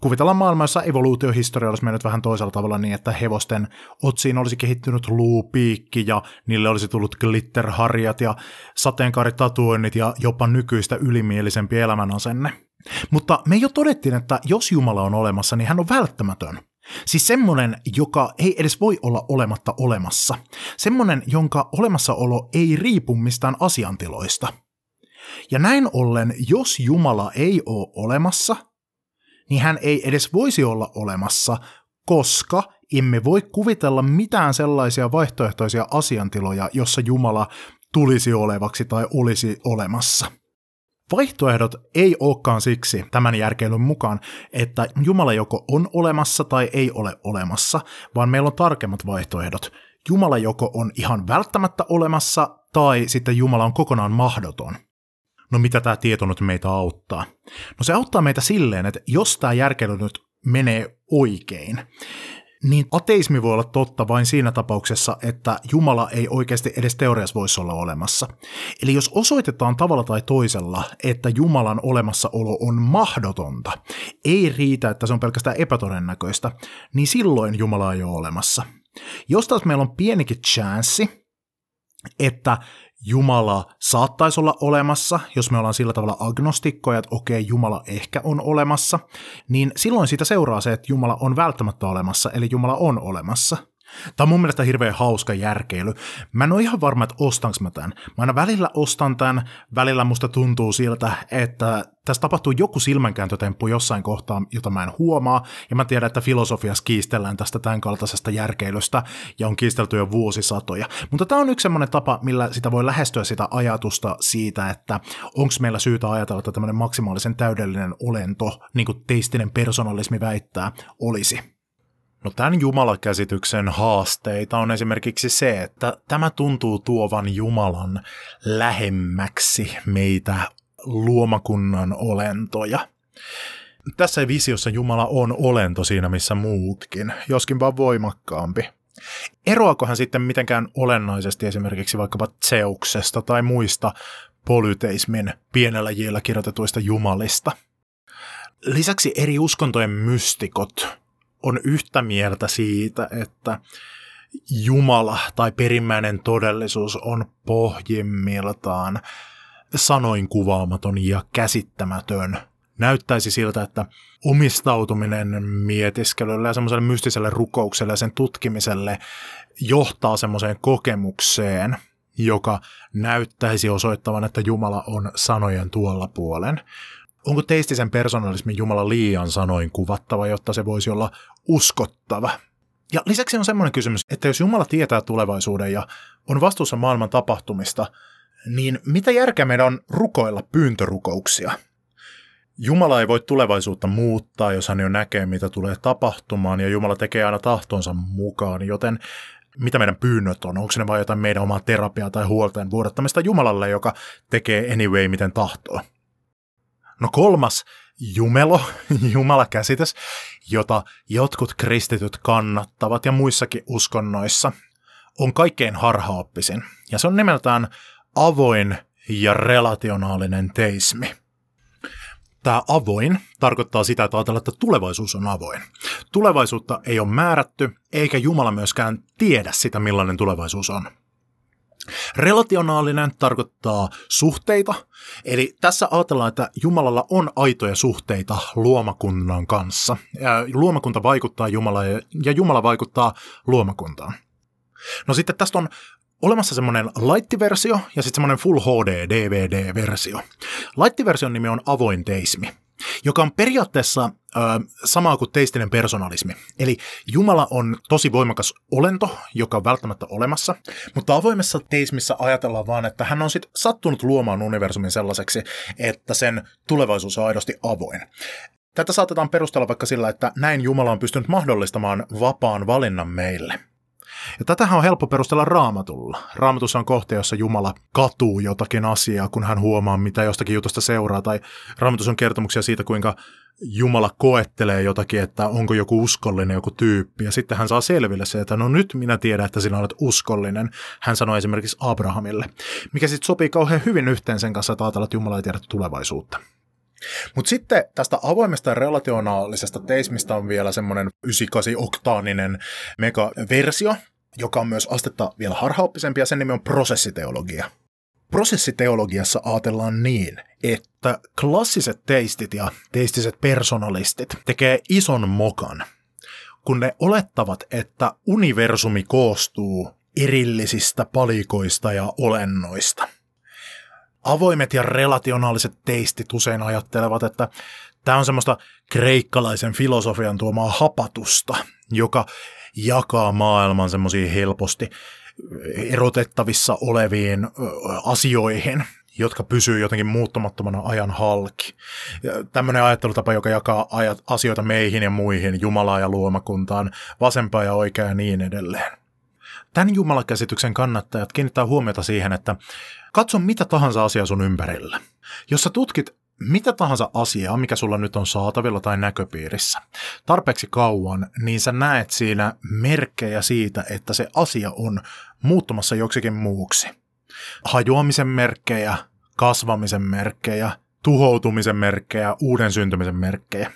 kuvitellaan maailma, jossa evoluutiohistoria olisi mennyt vähän toisella tavalla niin, että hevosten otsiin olisi kehittynyt luupiikki ja niille olisi tullut glitterharjat ja sateenkaaritatuoinnit ja jopa nykyistä ylimielisempi elämänasenne. Mutta me jo todettiin, että jos Jumala on olemassa, niin hän on välttämätön. Siis semmoinen, joka ei edes voi olla olematta olemassa. Semmoinen, jonka olemassaolo ei riipu mistään asiantiloista. Ja näin ollen, jos Jumala ei ole olemassa, niin hän ei edes voisi olla olemassa, koska emme voi kuvitella mitään sellaisia vaihtoehtoisia asiantiloja, jossa Jumala tulisi olevaksi tai olisi olemassa. Vaihtoehdot ei olekaan siksi tämän järkeilyn mukaan, että Jumala joko on olemassa tai ei ole olemassa, vaan meillä on tarkemmat vaihtoehdot. Jumala joko on ihan välttämättä olemassa tai sitten Jumala on kokonaan mahdoton. No mitä tämä tieto nyt meitä auttaa? No se auttaa meitä silleen, että jos tämä järkeily nyt menee oikein, niin ateismi voi olla totta vain siinä tapauksessa, että Jumala ei oikeasti edes teoriassa voisi olla olemassa. Eli jos osoitetaan tavalla tai toisella, että Jumalan olemassaolo on mahdotonta, ei riitä, että se on pelkästään epätodennäköistä, niin silloin Jumala ei ole olemassa. Jos taas meillä on pienikin chanssi, että Jumala saattaisi olla olemassa, jos me ollaan sillä tavalla agnostikkoja, että okei, Jumala ehkä on olemassa, niin silloin siitä seuraa se, että Jumala on välttämättä olemassa, eli Jumala on olemassa. Tämä on mun mielestä hirveän hauska järkeily. Mä en ole ihan varma, että ostanko mä tämän. Mä aina välillä ostan tämän, välillä musta tuntuu siltä, että tässä tapahtuu joku silmänkääntötemppu jossain kohtaa, jota mä en huomaa, ja mä tiedän, että filosofiassa kiistellään tästä tämän kaltaisesta järkeilystä, ja on kiistelty jo vuosisatoja. Mutta tämä on yksi semmoinen tapa, millä sitä voi lähestyä sitä ajatusta siitä, että onko meillä syytä ajatella, että tämmöinen maksimaalisen täydellinen olento, niin kuin teistinen personalismi väittää, olisi. No tämän Jumalakäsityksen haasteita on esimerkiksi se, että tämä tuntuu tuovan Jumalan lähemmäksi meitä luomakunnan olentoja. Tässä visiossa Jumala on olento siinä missä muutkin, joskin vaan voimakkaampi. Eroako hän sitten mitenkään olennaisesti esimerkiksi vaikkapa Zeuksesta tai muista polyteismin pienellä jillä kirjoitetuista jumalista? Lisäksi eri uskontojen mystikot on yhtä mieltä siitä, että Jumala tai perimmäinen todellisuus on pohjimmiltaan sanoin kuvaamaton ja käsittämätön. Näyttäisi siltä, että omistautuminen mietiskelylle ja semmoiselle mystiselle rukoukselle ja sen tutkimiselle johtaa semmoiseen kokemukseen, joka näyttäisi osoittavan, että Jumala on sanojen tuolla puolen onko teistisen persoonallismin Jumala liian sanoin kuvattava, jotta se voisi olla uskottava? Ja lisäksi on semmoinen kysymys, että jos Jumala tietää tulevaisuuden ja on vastuussa maailman tapahtumista, niin mitä järkeä meidän on rukoilla pyyntörukouksia? Jumala ei voi tulevaisuutta muuttaa, jos hän jo näkee, mitä tulee tapahtumaan, ja Jumala tekee aina tahtonsa mukaan, joten mitä meidän pyynnöt on? Onko ne vain jotain meidän omaa terapiaa tai huolteen vuodattamista Jumalalle, joka tekee anyway miten tahtoo? No kolmas jumelo, jumalakäsitys, jota jotkut kristityt kannattavat ja muissakin uskonnoissa, on kaikkein harhaoppisin. Ja se on nimeltään avoin ja relationaalinen teismi. Tämä avoin tarkoittaa sitä, että ajatellaan, että tulevaisuus on avoin. Tulevaisuutta ei ole määrätty, eikä Jumala myöskään tiedä sitä, millainen tulevaisuus on. Relationaalinen tarkoittaa suhteita, eli tässä ajatellaan, että Jumalalla on aitoja suhteita luomakunnan kanssa. Ja luomakunta vaikuttaa Jumalaan ja Jumala vaikuttaa luomakuntaan. No sitten tästä on olemassa semmoinen laittiversio ja sitten semmoinen Full HD DVD-versio. Laittiversion nimi on avoin teismi joka on periaatteessa ö, samaa kuin teistinen personalismi. Eli Jumala on tosi voimakas olento, joka on välttämättä olemassa, mutta avoimessa teismissä ajatellaan vaan, että hän on sitten sattunut luomaan universumin sellaiseksi, että sen tulevaisuus on aidosti avoin. Tätä saatetaan perustella vaikka sillä, että näin Jumala on pystynyt mahdollistamaan vapaan valinnan meille. Ja tätähän on helppo perustella raamatulla. Raamatussa on kohta, jossa Jumala katuu jotakin asiaa, kun hän huomaa, mitä jostakin jutusta seuraa. Tai raamatussa on kertomuksia siitä, kuinka Jumala koettelee jotakin, että onko joku uskollinen joku tyyppi. Ja sitten hän saa selville se, että no nyt minä tiedän, että sinä olet uskollinen. Hän sanoi esimerkiksi Abrahamille. Mikä sitten sopii kauhean hyvin yhteen sen kanssa, että ajatellaan, että Jumala ei tiedä tulevaisuutta. Mutta sitten tästä avoimesta relationaalisesta teismistä on vielä semmoinen 98-oktaaninen megaversio, joka on myös astetta vielä harhaoppisempi, ja sen nimi on prosessiteologia. Prosessiteologiassa ajatellaan niin, että klassiset teistit ja teistiset personalistit tekee ison mokan, kun ne olettavat, että universumi koostuu erillisistä palikoista ja olennoista – avoimet ja relationaaliset teistit usein ajattelevat, että tämä on semmoista kreikkalaisen filosofian tuomaa hapatusta, joka jakaa maailman semmoisiin helposti erotettavissa oleviin asioihin, jotka pysyy jotenkin muuttumattomana ajan halki. Tämmöinen ajattelutapa, joka jakaa asioita meihin ja muihin, Jumalaa ja luomakuntaan, vasempaa ja oikeaa ja niin edelleen. Tämän jumalakäsityksen kannattajat kiinnittää huomiota siihen, että katso mitä tahansa asiaa sun ympärillä. Jos sä tutkit mitä tahansa asiaa, mikä sulla nyt on saatavilla tai näköpiirissä, tarpeeksi kauan, niin sä näet siinä merkkejä siitä, että se asia on muuttumassa joksikin muuksi. Hajoamisen merkkejä, kasvamisen merkkejä, tuhoutumisen merkkejä, uuden syntymisen merkkejä.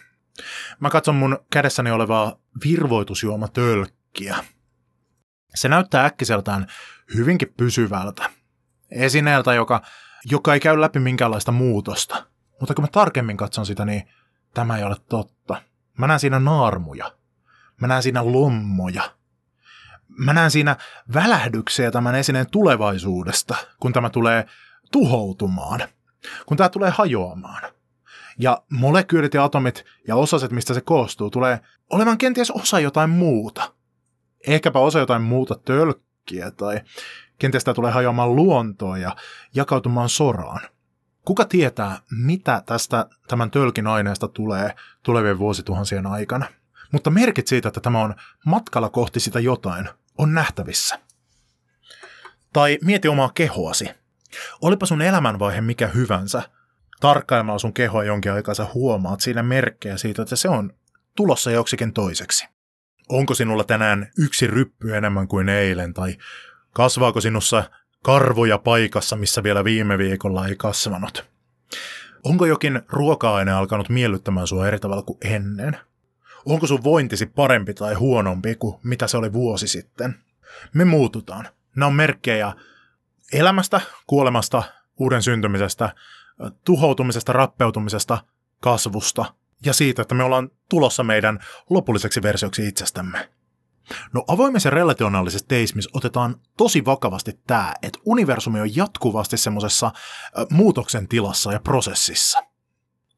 Mä katson mun kädessäni olevaa virvoitusjuomatölkkiä. Se näyttää äkkiseltään hyvinkin pysyvältä. Esineeltä, joka, joka ei käy läpi minkäänlaista muutosta. Mutta kun mä tarkemmin katson sitä, niin tämä ei ole totta. Mä näen siinä naarmuja. Mä näen siinä lommoja. Mä näen siinä välähdyksiä tämän esineen tulevaisuudesta, kun tämä tulee tuhoutumaan, kun tämä tulee hajoamaan. Ja molekyylit ja atomit ja osaset, mistä se koostuu, tulee olemaan kenties osa jotain muuta. Ehkäpä osa jotain muuta tölkkiä tai kenties tämä tulee hajoamaan luontoon ja jakautumaan soraan. Kuka tietää, mitä tästä tämän tölkin aineesta tulee tulevien vuosituhansien aikana? Mutta merkit siitä, että tämä on matkalla kohti sitä jotain, on nähtävissä. Tai mieti omaa kehoasi. Olipa sun elämänvaihe mikä hyvänsä, tarkkailemalla sun kehoa jonkin aikaa sä huomaat siinä merkkejä siitä, että se on tulossa joksikin toiseksi. Onko sinulla tänään yksi ryppy enemmän kuin eilen, tai kasvaako sinussa karvoja paikassa, missä vielä viime viikolla ei kasvanut? Onko jokin ruoka-aine alkanut miellyttämään sua eri tavalla kuin ennen? Onko sun vointisi parempi tai huonompi kuin mitä se oli vuosi sitten? Me muututaan. Nämä on merkkejä elämästä, kuolemasta, uuden syntymisestä, tuhoutumisesta, rappeutumisesta, kasvusta ja siitä, että me ollaan tulossa meidän lopulliseksi versioksi itsestämme. No avoimessa relationaalisessa teismissä otetaan tosi vakavasti tämä, että universumi on jatkuvasti semmoisessa muutoksen tilassa ja prosessissa.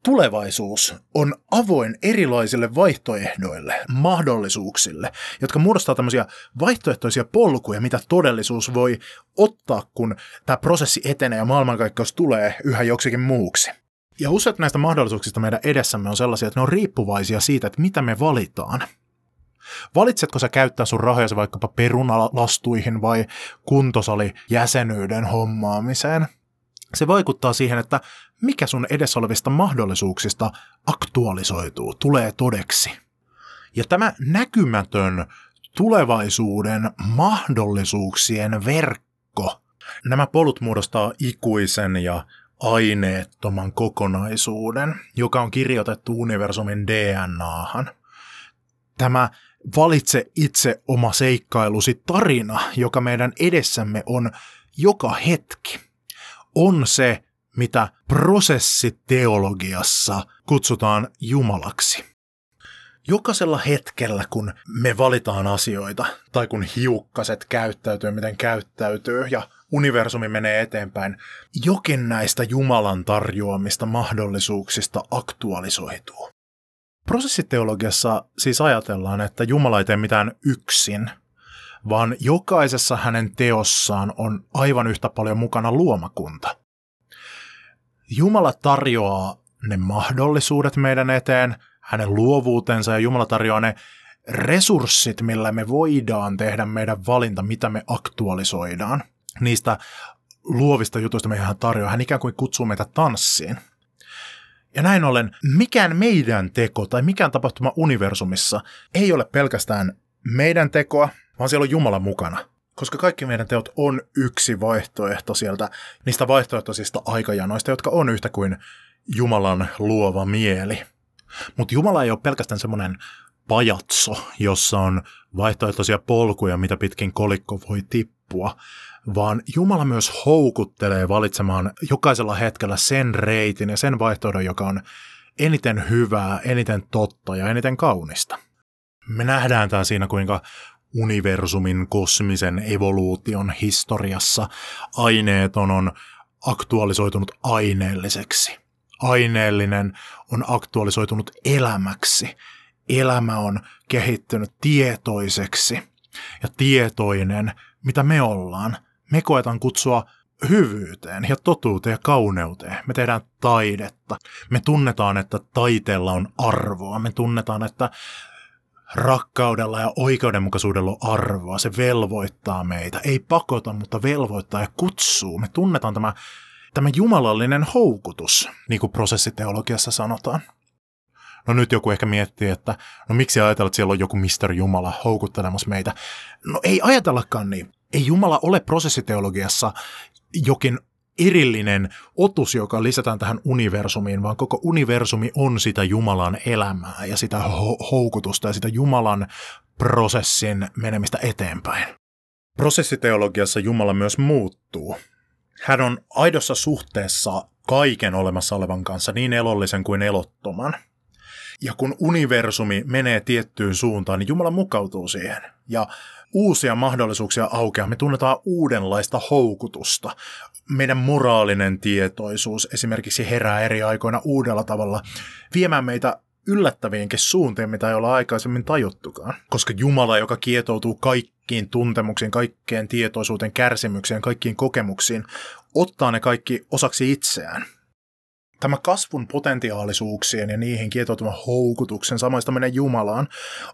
Tulevaisuus on avoin erilaisille vaihtoehdoille, mahdollisuuksille, jotka muodostaa tämmöisiä vaihtoehtoisia polkuja, mitä todellisuus voi ottaa, kun tämä prosessi etenee ja maailmankaikkeus tulee yhä joksikin muuksi. Ja useat näistä mahdollisuuksista meidän edessämme on sellaisia, että ne on riippuvaisia siitä, että mitä me valitaan – Valitsetko sä käyttää sun rahoja vaikkapa perunalastuihin vai kuntosali jäsenyyden hommaamiseen? Se vaikuttaa siihen, että mikä sun edessä olevista mahdollisuuksista aktualisoituu, tulee todeksi. Ja tämä näkymätön tulevaisuuden mahdollisuuksien verkko, nämä polut muodostaa ikuisen ja aineettoman kokonaisuuden, joka on kirjoitettu universumin DNAhan. Tämä valitse itse oma seikkailusi tarina, joka meidän edessämme on joka hetki, on se, mitä prosessiteologiassa kutsutaan Jumalaksi. Jokaisella hetkellä, kun me valitaan asioita, tai kun hiukkaset käyttäytyy, miten käyttäytyy, ja universumi menee eteenpäin, jokin näistä Jumalan tarjoamista mahdollisuuksista aktualisoituu. Prosessiteologiassa siis ajatellaan, että Jumala ei tee mitään yksin, vaan jokaisessa hänen teossaan on aivan yhtä paljon mukana luomakunta. Jumala tarjoaa ne mahdollisuudet meidän eteen, hänen luovuutensa ja Jumala tarjoaa ne resurssit, millä me voidaan tehdä meidän valinta, mitä me aktualisoidaan. Niistä luovista jutuista me hän tarjoaa. Hän ikään kuin kutsuu meitä tanssiin. Ja näin ollen, mikään meidän teko tai mikään tapahtuma universumissa ei ole pelkästään meidän tekoa, vaan siellä on Jumala mukana. Koska kaikki meidän teot on yksi vaihtoehto sieltä niistä vaihtoehtoisista aikajanoista, jotka on yhtä kuin Jumalan luova mieli. Mutta Jumala ei ole pelkästään semmoinen pajatso, jossa on vaihtoehtoisia polkuja, mitä pitkin kolikko voi tippua, vaan Jumala myös houkuttelee valitsemaan jokaisella hetkellä sen reitin ja sen vaihtoehdon, joka on eniten hyvää, eniten totta ja eniten kaunista. Me nähdään tämä siinä, kuinka universumin kosmisen evoluution historiassa aineeton on aktualisoitunut aineelliseksi. Aineellinen on aktualisoitunut elämäksi. Elämä on kehittynyt tietoiseksi. Ja tietoinen, mitä me ollaan, me koetaan kutsua hyvyyteen ja totuuteen ja kauneuteen. Me tehdään taidetta. Me tunnetaan, että taiteella on arvoa. Me tunnetaan, että rakkaudella ja oikeudenmukaisuudella on arvoa. Se velvoittaa meitä. Ei pakota, mutta velvoittaa ja kutsuu. Me tunnetaan tämä, tämä jumalallinen houkutus, niin kuin prosessiteologiassa sanotaan. No nyt joku ehkä miettii, että no miksi ajatella, että siellä on joku Mr. Jumala houkuttelemassa meitä. No ei ajatellakaan niin ei Jumala ole prosessiteologiassa jokin erillinen otus, joka lisätään tähän universumiin, vaan koko universumi on sitä Jumalan elämää ja sitä ho- houkutusta ja sitä Jumalan prosessin menemistä eteenpäin. Prosessiteologiassa Jumala myös muuttuu. Hän on aidossa suhteessa kaiken olemassa olevan kanssa, niin elollisen kuin elottoman. Ja kun universumi menee tiettyyn suuntaan, niin Jumala mukautuu siihen. Ja uusia mahdollisuuksia aukeaa. Me tunnetaan uudenlaista houkutusta. Meidän moraalinen tietoisuus esimerkiksi herää eri aikoina uudella tavalla viemään meitä yllättäviinkin suuntiin, mitä ei olla aikaisemmin tajuttukaan. Koska Jumala, joka kietoutuu kaikkiin tuntemuksiin, kaikkeen tietoisuuteen, kärsimykseen, kaikkiin kokemuksiin, ottaa ne kaikki osaksi itseään. Tämä kasvun potentiaalisuuksien ja niihin kietoutuvan houkutuksen samaistaminen Jumalaan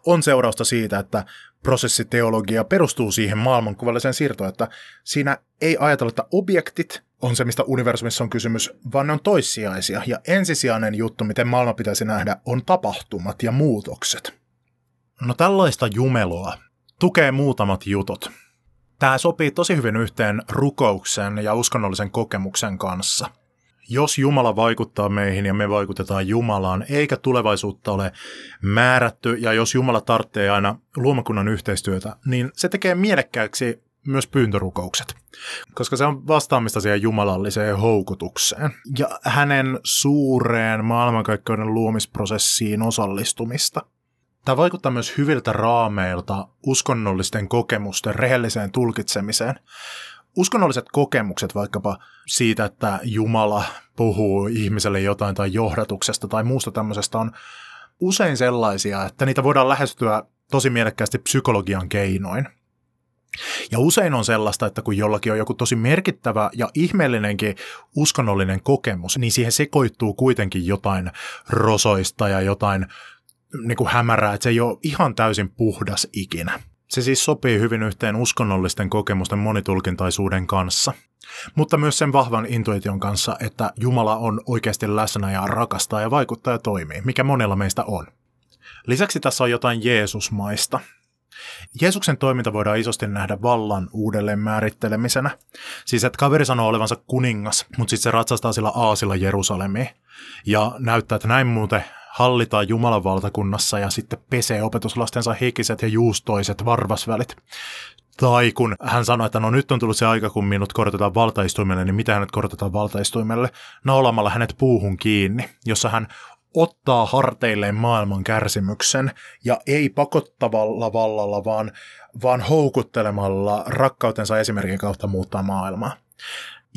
on seurausta siitä, että prosessiteologia perustuu siihen maailmankuvalliseen siirtoon, että siinä ei ajatella, että objektit on se, mistä universumissa on kysymys, vaan ne on toissijaisia. Ja ensisijainen juttu, miten maailma pitäisi nähdä, on tapahtumat ja muutokset. No tällaista jumeloa tukee muutamat jutut. Tämä sopii tosi hyvin yhteen rukouksen ja uskonnollisen kokemuksen kanssa – jos Jumala vaikuttaa meihin ja me vaikutetaan Jumalaan, eikä tulevaisuutta ole määrätty, ja jos Jumala tarvitsee aina luomakunnan yhteistyötä, niin se tekee mielekkääksi myös pyyntörukoukset, koska se on vastaamista siihen jumalalliseen houkutukseen ja hänen suureen maailmankaikkeuden luomisprosessiin osallistumista. Tämä vaikuttaa myös hyviltä raameilta uskonnollisten kokemusten rehelliseen tulkitsemiseen, uskonnolliset kokemukset vaikkapa siitä, että Jumala puhuu ihmiselle jotain tai johdatuksesta tai muusta tämmöisestä on usein sellaisia, että niitä voidaan lähestyä tosi mielekkäästi psykologian keinoin. Ja usein on sellaista, että kun jollakin on joku tosi merkittävä ja ihmeellinenkin uskonnollinen kokemus, niin siihen sekoittuu kuitenkin jotain rosoista ja jotain niin kuin hämärää, että se ei ole ihan täysin puhdas ikinä. Se siis sopii hyvin yhteen uskonnollisten kokemusten monitulkintaisuuden kanssa, mutta myös sen vahvan intuition kanssa, että Jumala on oikeasti läsnä ja rakastaa ja vaikuttaa ja toimii, mikä monella meistä on. Lisäksi tässä on jotain Jeesusmaista. Jeesuksen toiminta voidaan isosti nähdä vallan uudelleen määrittelemisenä. Siis että kaveri sanoo olevansa kuningas, mutta sitten se ratsastaa sillä aasilla Jerusalemiin. Ja näyttää, että näin muuten hallitaan Jumalan valtakunnassa ja sitten pesee opetuslastensa hikiset ja juustoiset varvasvälit. Tai kun hän sanoi, että no nyt on tullut se aika, kun minut korotetaan valtaistuimelle, niin mitä hänet korotetaan valtaistuimelle? Naulamalla hänet puuhun kiinni, jossa hän ottaa harteilleen maailman kärsimyksen ja ei pakottavalla vallalla, vaan, vaan houkuttelemalla rakkautensa esimerkin kautta muuttaa maailmaa.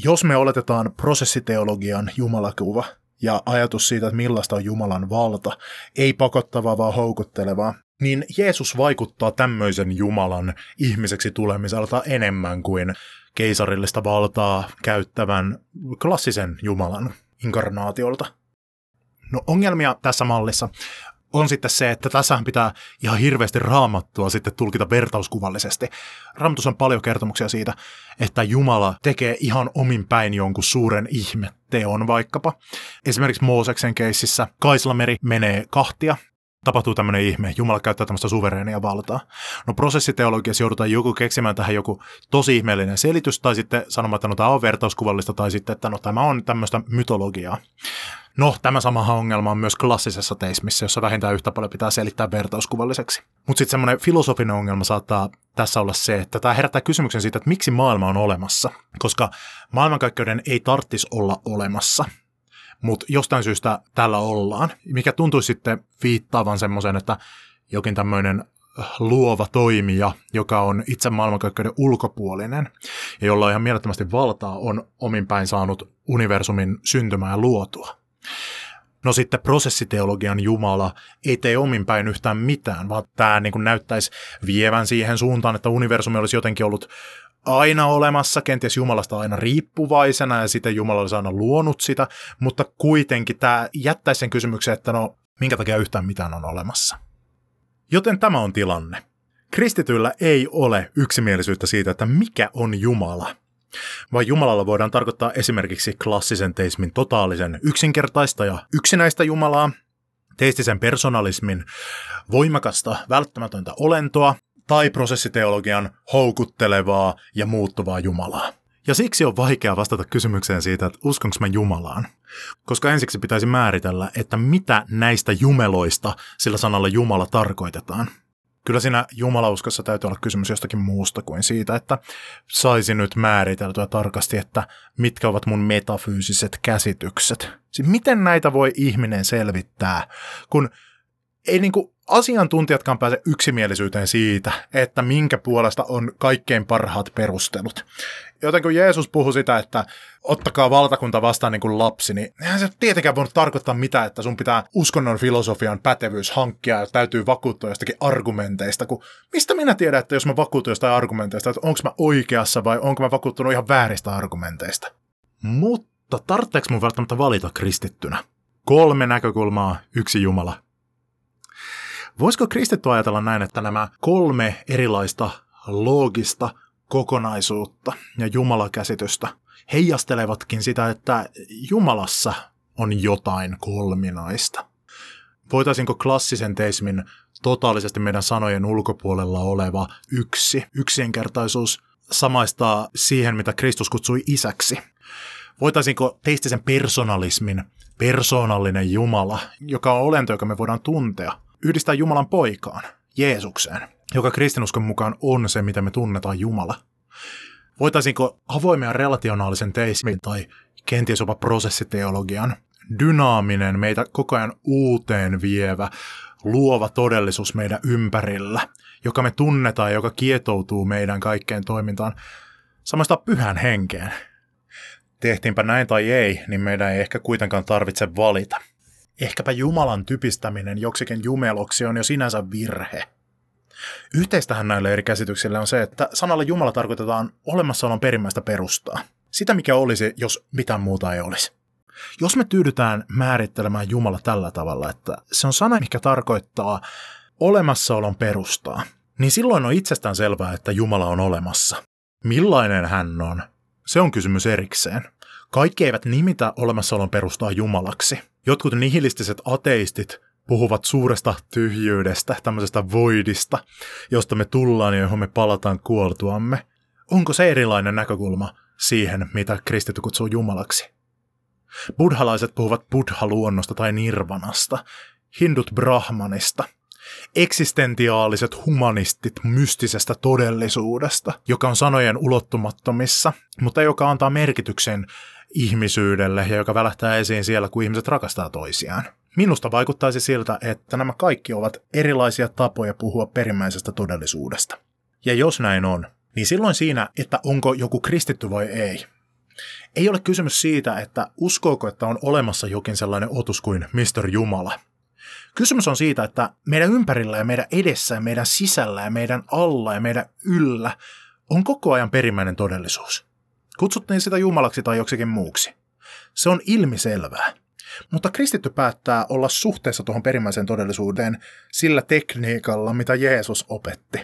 Jos me oletetaan prosessiteologian jumalakuva, ja ajatus siitä, että millaista on Jumalan valta, ei pakottavaa vaan houkuttelevaa, niin Jeesus vaikuttaa tämmöisen Jumalan ihmiseksi tulemiselta enemmän kuin keisarillista valtaa käyttävän klassisen Jumalan inkarnaatiolta. No ongelmia tässä mallissa on sitten se, että tässähän pitää ihan hirveästi raamattua sitten tulkita vertauskuvallisesti. Raamatussa on paljon kertomuksia siitä, että Jumala tekee ihan omin päin jonkun suuren ihmetteon vaikkapa. Esimerkiksi Mooseksen keississä Kaislameri menee kahtia, tapahtuu tämmöinen ihme, Jumala käyttää tämmöistä suvereenia valtaa. No prosessiteologiassa joudutaan joku keksimään tähän joku tosi ihmeellinen selitys, tai sitten sanomaan, että no tämä on vertauskuvallista, tai sitten, että no tämä on tämmöistä mytologiaa. No, tämä sama ongelma on myös klassisessa teismissä, jossa vähintään yhtä paljon pitää selittää vertauskuvalliseksi. Mutta sitten semmoinen filosofinen ongelma saattaa tässä olla se, että tämä herättää kysymyksen siitä, että miksi maailma on olemassa. Koska maailmankaikkeuden ei tarttis olla olemassa, mutta jostain syystä tällä ollaan, mikä tuntuisi sitten viittaavan semmoisen, että jokin tämmöinen luova toimija, joka on itse maailmankaikkeuden ulkopuolinen ja jolla on ihan mielettömästi valtaa, on omin päin saanut universumin syntymää ja luotua. No sitten prosessiteologian Jumala ei tee omin päin yhtään mitään, vaan tämä niin kuin näyttäisi vievän siihen suuntaan, että universumi olisi jotenkin ollut aina olemassa, kenties Jumalasta aina riippuvaisena ja sitten Jumala olisi aina luonut sitä, mutta kuitenkin tämä jättäisi sen kysymyksen, että no minkä takia yhtään mitään on olemassa. Joten tämä on tilanne. Kristityllä ei ole yksimielisyyttä siitä, että mikä on Jumala – vai Jumalalla voidaan tarkoittaa esimerkiksi klassisen teismin totaalisen yksinkertaista ja yksinäistä Jumalaa, teistisen personalismin voimakasta välttämätöntä olentoa tai prosessiteologian houkuttelevaa ja muuttuvaa Jumalaa. Ja siksi on vaikea vastata kysymykseen siitä, että uskonko mä Jumalaan. Koska ensiksi pitäisi määritellä, että mitä näistä jumeloista sillä sanalla Jumala tarkoitetaan – kyllä siinä jumalauskossa täytyy olla kysymys jostakin muusta kuin siitä, että saisi nyt määriteltyä tarkasti, että mitkä ovat mun metafyysiset käsitykset. Siis miten näitä voi ihminen selvittää, kun ei niinku asiantuntijatkaan pääse yksimielisyyteen siitä, että minkä puolesta on kaikkein parhaat perustelut. Joten kun Jeesus puhui sitä, että ottakaa valtakunta vastaan niin kuin lapsi, niin eihän se tietenkään voinut tarkoittaa mitä, että sun pitää uskonnon filosofian pätevyys hankkia ja täytyy vakuuttua jostakin argumenteista, kun mistä minä tiedän, että jos mä vakuutun jostain argumenteista, että onko mä oikeassa vai onko mä vakuuttunut ihan vääristä argumenteista. Mutta tarvitseeko mun välttämättä valita kristittynä? Kolme näkökulmaa, yksi Jumala. Voisiko kristitty ajatella näin, että nämä kolme erilaista loogista kokonaisuutta ja Jumalakäsitystä heijastelevatkin sitä, että Jumalassa on jotain kolminaista? Voitaisinko klassisen teismin totaalisesti meidän sanojen ulkopuolella oleva yksi, yksinkertaisuus samaistaa siihen, mitä Kristus kutsui isäksi? Voitaisinko teistisen personalismin persoonallinen Jumala, joka on olento, joka me voidaan tuntea, yhdistää Jumalan poikaan, Jeesukseen, joka kristinuskon mukaan on se, mitä me tunnetaan Jumala. Voitaisinko avoimen relationaalisen teismin tai kenties jopa prosessiteologian, dynaaminen, meitä koko ajan uuteen vievä, luova todellisuus meidän ympärillä, joka me tunnetaan ja joka kietoutuu meidän kaikkeen toimintaan, samasta pyhän henkeen. Tehtiinpä näin tai ei, niin meidän ei ehkä kuitenkaan tarvitse valita – Ehkäpä Jumalan typistäminen joksikin jumeloksi on jo sinänsä virhe. Yhteistähän näille eri käsityksille on se, että sanalla Jumala tarkoitetaan olemassaolon perimmäistä perustaa. Sitä, mikä olisi, jos mitään muuta ei olisi. Jos me tyydytään määrittelemään Jumala tällä tavalla, että se on sana, mikä tarkoittaa olemassaolon perustaa, niin silloin on itsestään selvää, että Jumala on olemassa. Millainen hän on? Se on kysymys erikseen. Kaikki eivät nimitä olemassaolon perustaa Jumalaksi. Jotkut nihilistiset ateistit puhuvat suuresta tyhjyydestä, tämmöisestä voidista, josta me tullaan ja johon me palataan kuoltuamme. Onko se erilainen näkökulma siihen, mitä kristitty kutsuu Jumalaksi? Buddhalaiset puhuvat buddha-luonnosta tai nirvanasta, hindut brahmanista, eksistentiaaliset humanistit mystisestä todellisuudesta, joka on sanojen ulottumattomissa, mutta joka antaa merkityksen ihmisyydelle ja joka välähtää esiin siellä, kun ihmiset rakastaa toisiaan. Minusta vaikuttaisi siltä, että nämä kaikki ovat erilaisia tapoja puhua perimmäisestä todellisuudesta. Ja jos näin on, niin silloin siinä, että onko joku kristitty vai ei, ei ole kysymys siitä, että uskooko, että on olemassa jokin sellainen otus kuin Mr. Jumala. Kysymys on siitä, että meidän ympärillä ja meidän edessä ja meidän sisällä ja meidän alla ja meidän yllä on koko ajan perimmäinen todellisuus. Kutsuttiin sitä Jumalaksi tai joksikin muuksi. Se on ilmiselvää. Mutta kristitty päättää olla suhteessa tuohon perimmäiseen todellisuuteen sillä tekniikalla, mitä Jeesus opetti.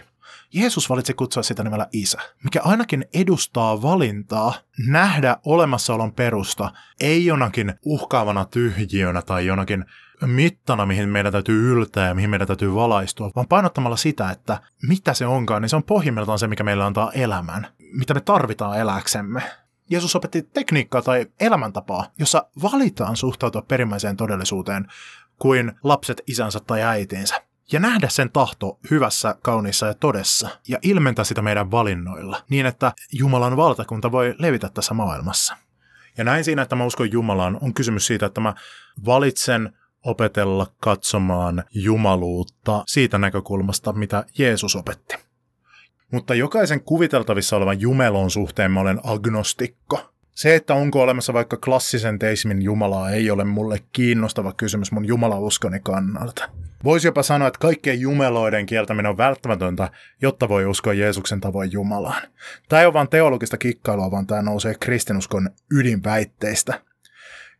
Jeesus valitsi kutsua sitä nimellä isä, mikä ainakin edustaa valintaa nähdä olemassaolon perusta, ei jonakin uhkaavana tyhjiönä tai jonakin mittana, mihin meidän täytyy yltää ja mihin meidän täytyy valaistua, vaan painottamalla sitä, että mitä se onkaan, niin se on pohjimmiltaan se, mikä meillä antaa elämän, mitä me tarvitaan eläksemme. Jeesus opetti tekniikkaa tai elämäntapaa, jossa valitaan suhtautua perimmäiseen todellisuuteen kuin lapset isänsä tai äitiinsä. Ja nähdä sen tahto hyvässä, kauniissa ja todessa, ja ilmentää sitä meidän valinnoilla, niin että Jumalan valtakunta voi levitä tässä maailmassa. Ja näin siinä, että mä uskon Jumalaan, on kysymys siitä, että mä valitsen opetella katsomaan jumaluutta siitä näkökulmasta, mitä Jeesus opetti. Mutta jokaisen kuviteltavissa olevan jumelon suhteen mä olen agnostikko. Se, että onko olemassa vaikka klassisen teismin Jumalaa, ei ole mulle kiinnostava kysymys mun jumalauskoni kannalta. Voisi jopa sanoa, että kaikkien jumeloiden kieltäminen on välttämätöntä, jotta voi uskoa Jeesuksen tavoin Jumalaan. Tämä ei ole vain teologista kikkailua, vaan tämä nousee kristinuskon ydinväitteistä.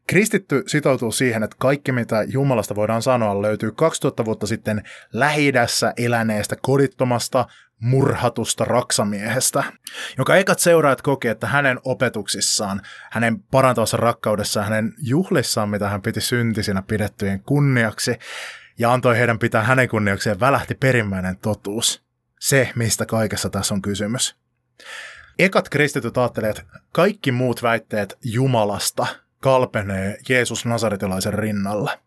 Kristitty sitoutuu siihen, että kaikki mitä Jumalasta voidaan sanoa löytyy 2000 vuotta sitten lähi eläneestä kodittomasta, murhatusta raksamiehestä, joka ekat seuraajat koki, että hänen opetuksissaan, hänen parantavassa rakkaudessaan, hänen juhlissaan, mitä hän piti syntisinä pidettyjen kunniaksi, ja antoi heidän pitää hänen kunniakseen, välähti perimmäinen totuus. Se, mistä kaikessa tässä on kysymys. Ekat kristityt ajattelevat, että kaikki muut väitteet Jumalasta kalpenee Jeesus Nasaretilaisen rinnalla.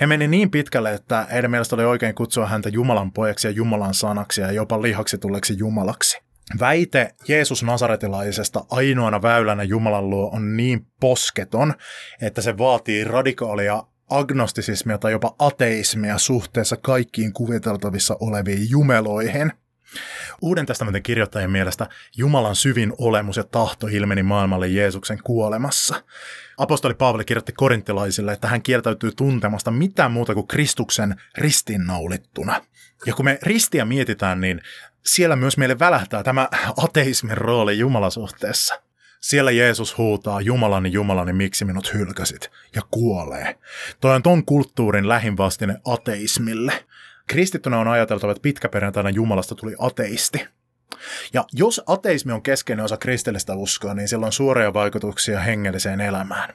He meni niin pitkälle, että heidän mielestä oli oikein kutsua häntä Jumalan pojaksi ja Jumalan sanaksi ja jopa lihaksi tulleeksi Jumalaksi. Väite Jeesus Nasaretilaisesta ainoana väylänä Jumalan luo on niin posketon, että se vaatii radikaalia agnostisismia tai jopa ateismia suhteessa kaikkiin kuviteltavissa oleviin jumeloihin. Uuden testamentin kirjoittajien mielestä Jumalan syvin olemus ja tahto ilmeni maailmalle Jeesuksen kuolemassa. Apostoli Paavali kirjoitti korinttilaisille, että hän kieltäytyy tuntemasta mitään muuta kuin Kristuksen ristinnaulittuna. Ja kun me ristiä mietitään, niin siellä myös meille välähtää tämä ateismin rooli Jumalasuhteessa. Siellä Jeesus huutaa, Jumalani, Jumalani, miksi minut hylkäsit, ja kuolee. Toi on ton kulttuurin lähinvastine ateismille. Kristittynä on ajateltava, että pitkäperjantaina Jumalasta tuli ateisti. Ja jos ateismi on keskeinen osa kristillistä uskoa, niin sillä on suoria vaikutuksia hengelliseen elämään.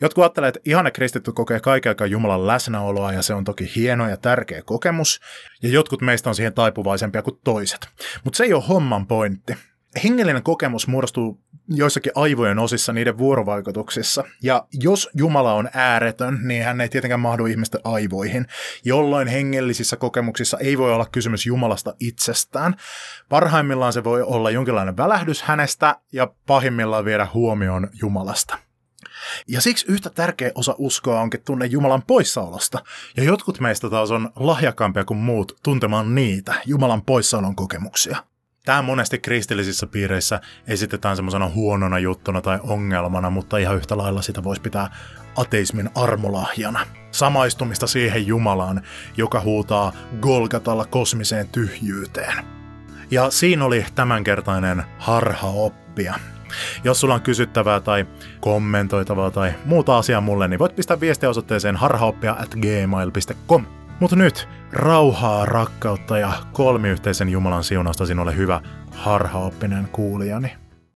Jotkut ajattelevat, että ihana kristitty kokee kaiken aikaa Jumalan läsnäoloa ja se on toki hieno ja tärkeä kokemus, ja jotkut meistä on siihen taipuvaisempia kuin toiset. Mutta se ei ole homman pointti. Hengellinen kokemus muodostuu joissakin aivojen osissa niiden vuorovaikutuksissa. Ja jos Jumala on ääretön, niin hän ei tietenkään mahdu ihmisten aivoihin, jolloin hengellisissä kokemuksissa ei voi olla kysymys Jumalasta itsestään. Parhaimmillaan se voi olla jonkinlainen välähdys hänestä ja pahimmillaan viedä huomioon Jumalasta. Ja siksi yhtä tärkeä osa uskoa onkin tunne Jumalan poissaolosta. Ja jotkut meistä taas on lahjakampia kuin muut tuntemaan niitä Jumalan poissaolon kokemuksia. Tämä monesti kristillisissä piireissä esitetään semmoisena huonona juttuna tai ongelmana, mutta ihan yhtä lailla sitä voisi pitää ateismin armolahjana. Samaistumista siihen Jumalaan, joka huutaa Golgatalla kosmiseen tyhjyyteen. Ja siinä oli tämänkertainen harhaoppia. Jos sulla on kysyttävää tai kommentoitavaa tai muuta asiaa mulle, niin voit pistää viestiä osoitteeseen harhaoppia at gmail.com. Mutta nyt rauhaa, rakkautta ja kolmiyhteisen Jumalan siunasta sinulle hyvä harhaoppinen kuulijani.